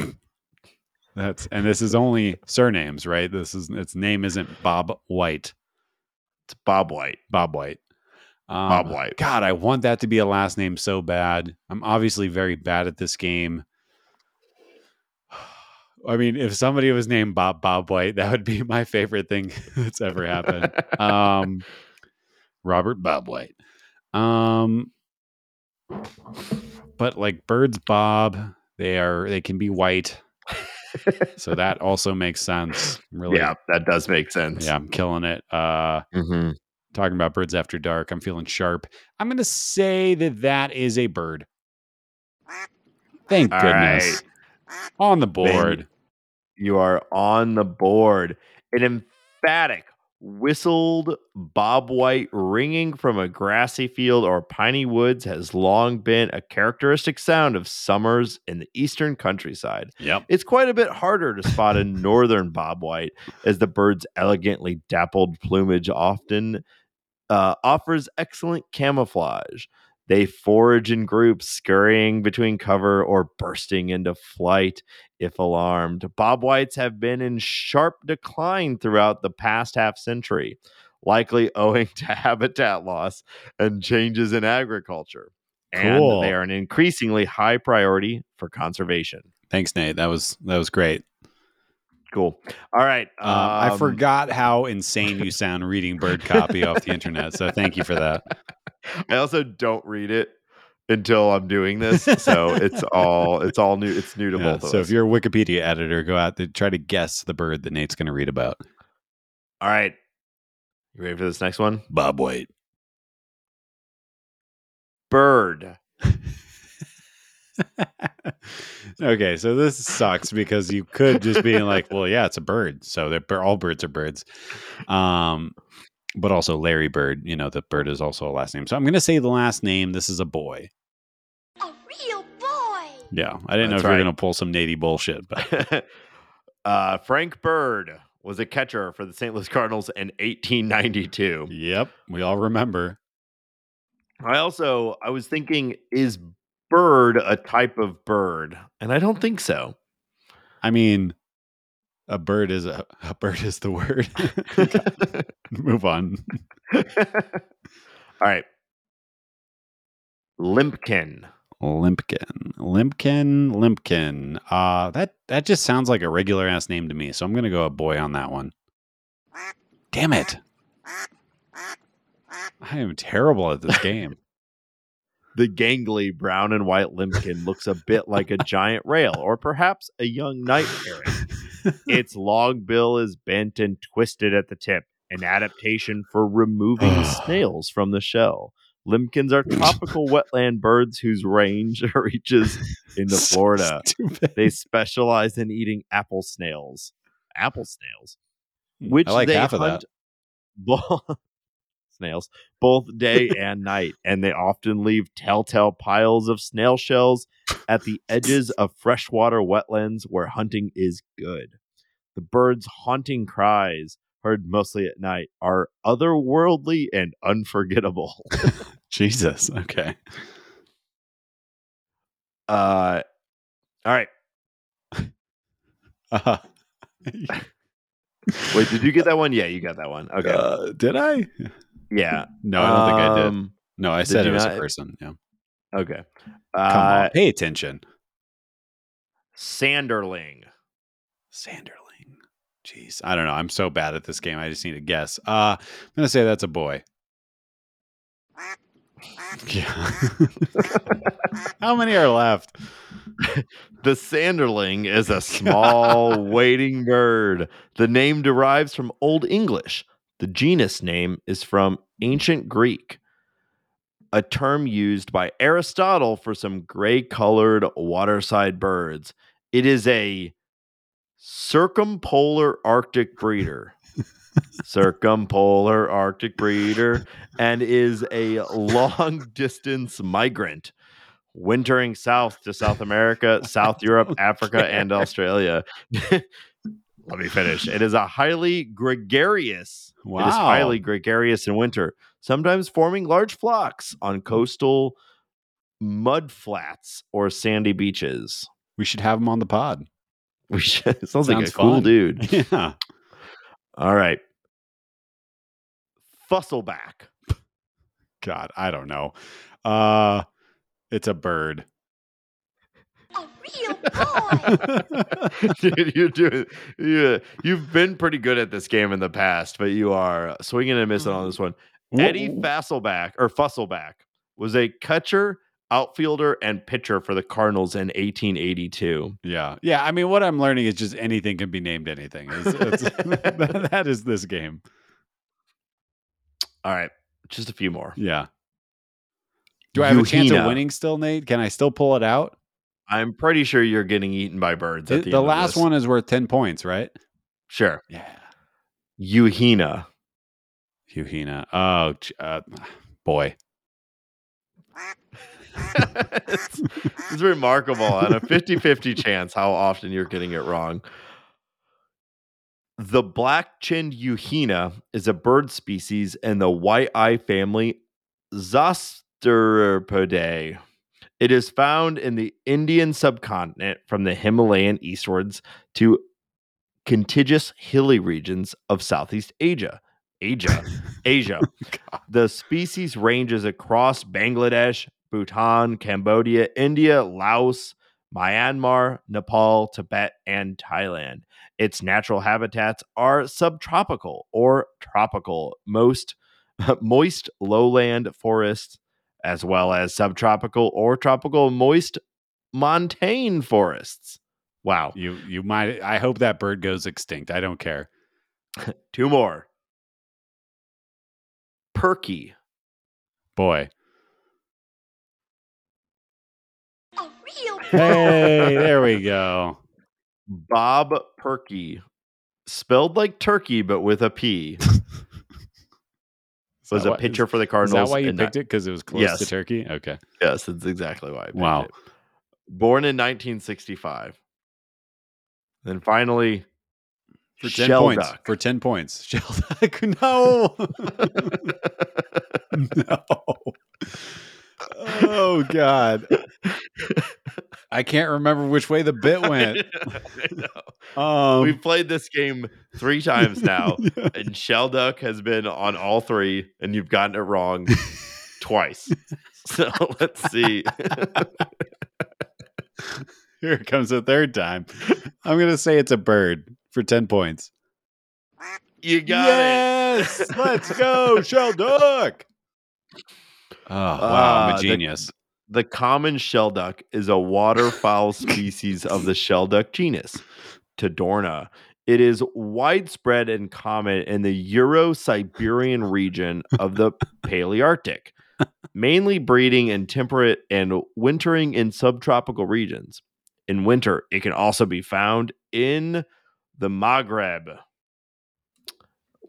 That's and this is only surnames, right? This is its name isn't Bob White. It's Bob White. Bob White. Um, Bob White. God, I want that to be a last name so bad. I'm obviously very bad at this game. I mean, if somebody was named Bob Bob White, that would be my favorite thing that's ever happened. um, Robert Bob White. Um, but like birds Bob, they are they can be white, so that also makes sense. Really, yeah, that does make sense. yeah, I'm killing it. Uh, hmm talking about birds after dark. I'm feeling sharp. I'm going to say that that is a bird. Thank All goodness. On the board. You are on the board. An emphatic whistled Bob White ringing from a grassy field or piney woods has long been a characteristic sound of summers in the eastern countryside. Yep. It's quite a bit harder to spot a northern Bob White, as the bird's elegantly dappled plumage often uh, offers excellent camouflage. They forage in groups, scurrying between cover or bursting into flight if alarmed. Bob Whites have been in sharp decline throughout the past half century, likely owing to habitat loss and changes in agriculture. Cool. And they are an increasingly high priority for conservation. Thanks, Nate. That was that was great. Cool. All right. Um, I um, forgot how insane you sound reading bird copy off the internet. So thank you for that. I also don't read it until I'm doing this, so it's all it's all new. It's new to Yeah, both of so if you're a Wikipedia editor, go out there try to guess the bird that Nate's going to read about. all right, you ready for this next one? Bob White. Bird. okay, so this sucks because you could just be like, well, yeah, it's a bird. So they're all birds are birds. Um, but also Larry Bird, you know, the bird is also a last name. So I'm going to say the last name. This is a boy. A real boy. Yeah, I didn't know That's if you were going to pull some Nady bullshit, but uh, Frank Bird was a catcher for the St. Louis Cardinals in 1892. yep, we all remember. I also I was thinking, is bird a type of bird? And I don't think so. I mean, a bird is a, a bird is the word. Move on. All right. Limpkin. Limpkin, Limpkin, Limpkin. Uh that that just sounds like a regular ass name to me. So I'm gonna go a boy on that one. Damn it! I am terrible at this game. The gangly brown and white limpkin looks a bit like a giant rail or perhaps a young night parrot. its long bill is bent and twisted at the tip, an adaptation for removing snails from the shell. Limpkins are tropical wetland birds whose range reaches into So Florida. stupid. They specialize in eating apple snails. Apple snails, hmm. which I like they half of that. Snails both day and night, and they often leave telltale piles of snail shells at the edges of freshwater wetlands where hunting is good. The birds' haunting cries, heard mostly at night, are otherworldly and unforgettable. Jesus. Okay. Uh, all right. Uh, Wait, did you get that one? Yeah, you got that one. Okay. uh, did I? Yeah. No, I don't think I did. Um, No, I said it you was not? a person. Yeah. Okay. Come Uh, on, pay attention. Sanderling. Sanderling. Jeez, I don't know. I'm so bad at this game. I just need to guess. Uh, I'm gonna say that's a boy. Yeah. How many are left? The sanderling is a small wading bird. The name derives from Old English. The genus name is from ancient Greek, a term used by Aristotle for some gray colored waterside birds. It is a circumpolar Arctic breeder. circumpolar Arctic breeder and is a long distance migrant wintering south to South America, South Europe, Africa, and Australia. Let me finish. It is a highly gregarious. Wow. It is highly gregarious in winter, sometimes forming large flocks on coastal mud flats or sandy beaches. We should have him on the pod. We should, sounds, like a Sounds cool dude. Yeah. All right. Fusselback. God, I don't know. Uh, it's a bird. A real boy. Dude, you're doing. Yeah, you've been pretty good at this game in the past, but you are swinging and missing on this one. Mm-hmm. Eddie Fasselback or Fusselback was a catcher, outfielder, and pitcher for the Cardinals in 1882. Yeah, yeah. I mean, what I'm learning is just anything can be named anything. It's, it's, that- that is this game. All right, just a few more. Yeah. Do I have a chance of winning still, Nate? Can I still pull it out? I'm pretty sure you're getting eaten by birds. At the, the last one is worth 10 points, right? sure. Yeah. Yuhina. Yuhina. Oh, uh, boy. it's, it's remarkable on a 50 50 chance how often you're getting it wrong. The black chinned yuhina is a bird species in the white eye family Zosteropidae. It is found in the Indian subcontinent from the Himalayan eastwards to contiguous hilly regions of Southeast Asia. Asia. Asia. Oh the species ranges across Bangladesh, Bhutan, Cambodia, India, Laos, Myanmar, Nepal, Tibet, and Thailand. Its natural habitats are subtropical or tropical, most moist lowland forests, as well as subtropical or tropical moist montane forests. Wow. You you might I hope that bird goes extinct. I don't care. Two more. Purkey. Boy. Boy. Hey, there we go. Bob Purkey. Spelled like turkey, but with a P. Is was a why- pitcher is- for the Is Cardinals. that why you picked it? Because it was close to Yes. Turkey? Okay. Yes, that's exactly why I picked Wow. it. born in 1965. Then finally, For 10 Shell points. Duck. For 10 points. Shell duck. No. no. Oh, God. I can't remember which way the bit went. I know. Um, We've played this game three times now, and Shell Duck has been on all three, and you've gotten it wrong twice. So let's see. Here it comes the third time. I'm going to say it's a bird for 10 points. You got yes! it. Yes. Let's go, Shell Duck. Oh, wow. I'm a genius. The common shell duck is a waterfowl species of the shell duck genus, Tadorna. It is widespread and common in the Euro Siberian region of the Palearctic, mainly breeding in temperate and wintering in subtropical regions. In winter, it can also be found in the Maghreb.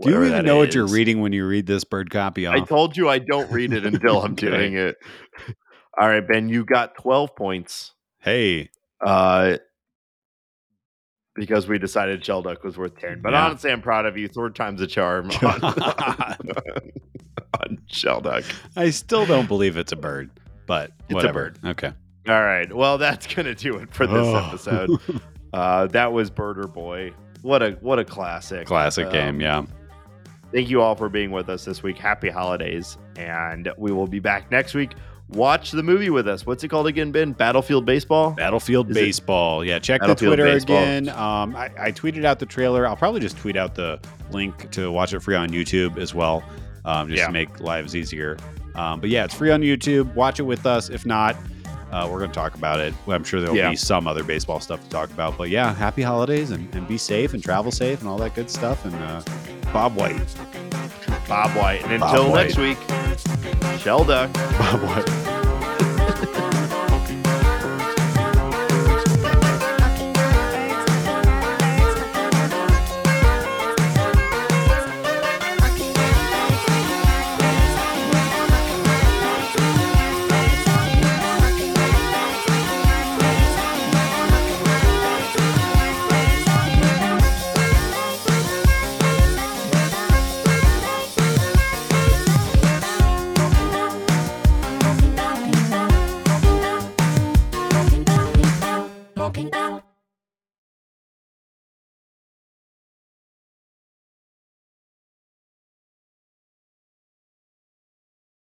Do you even know what you're reading when you read this bird copy off? I told you I don't read it until I'm Okay. doing it. All right, Ben, you got 12 points hey, uh, because we decided Shelduck was worth 10. But Yeah. honestly, I'm proud of you. Third time's a charm on, on Shelduck. I still don't believe it's a bird, but It's a bird. Okay. All right. Well, that's going to do it for this Oh. episode. Uh, that was Birder Boy. What a what a classic. Classic Um, game, yeah. Thank you all for being with us this week. Happy holidays. And we will be back next week. Watch the movie with us. What's it called again, Ben? Battlefield Baseball? Battlefield Is it- Baseball. Yeah, check the Twitter Baseball. again. Um, I, I tweeted out the trailer. I'll probably just tweet out the link to watch it free on YouTube as well, um, just Yeah. to make lives easier. Um, but yeah, it's free on YouTube. Watch it with us. If not, uh, we're going to talk about it. I'm sure there'll Yeah. be some other baseball stuff to talk about. But yeah, happy holidays and, and be safe and travel safe and all that good stuff. And uh, Bob White. Bob White. And Bob until White. next week, Shelduck. Bob White.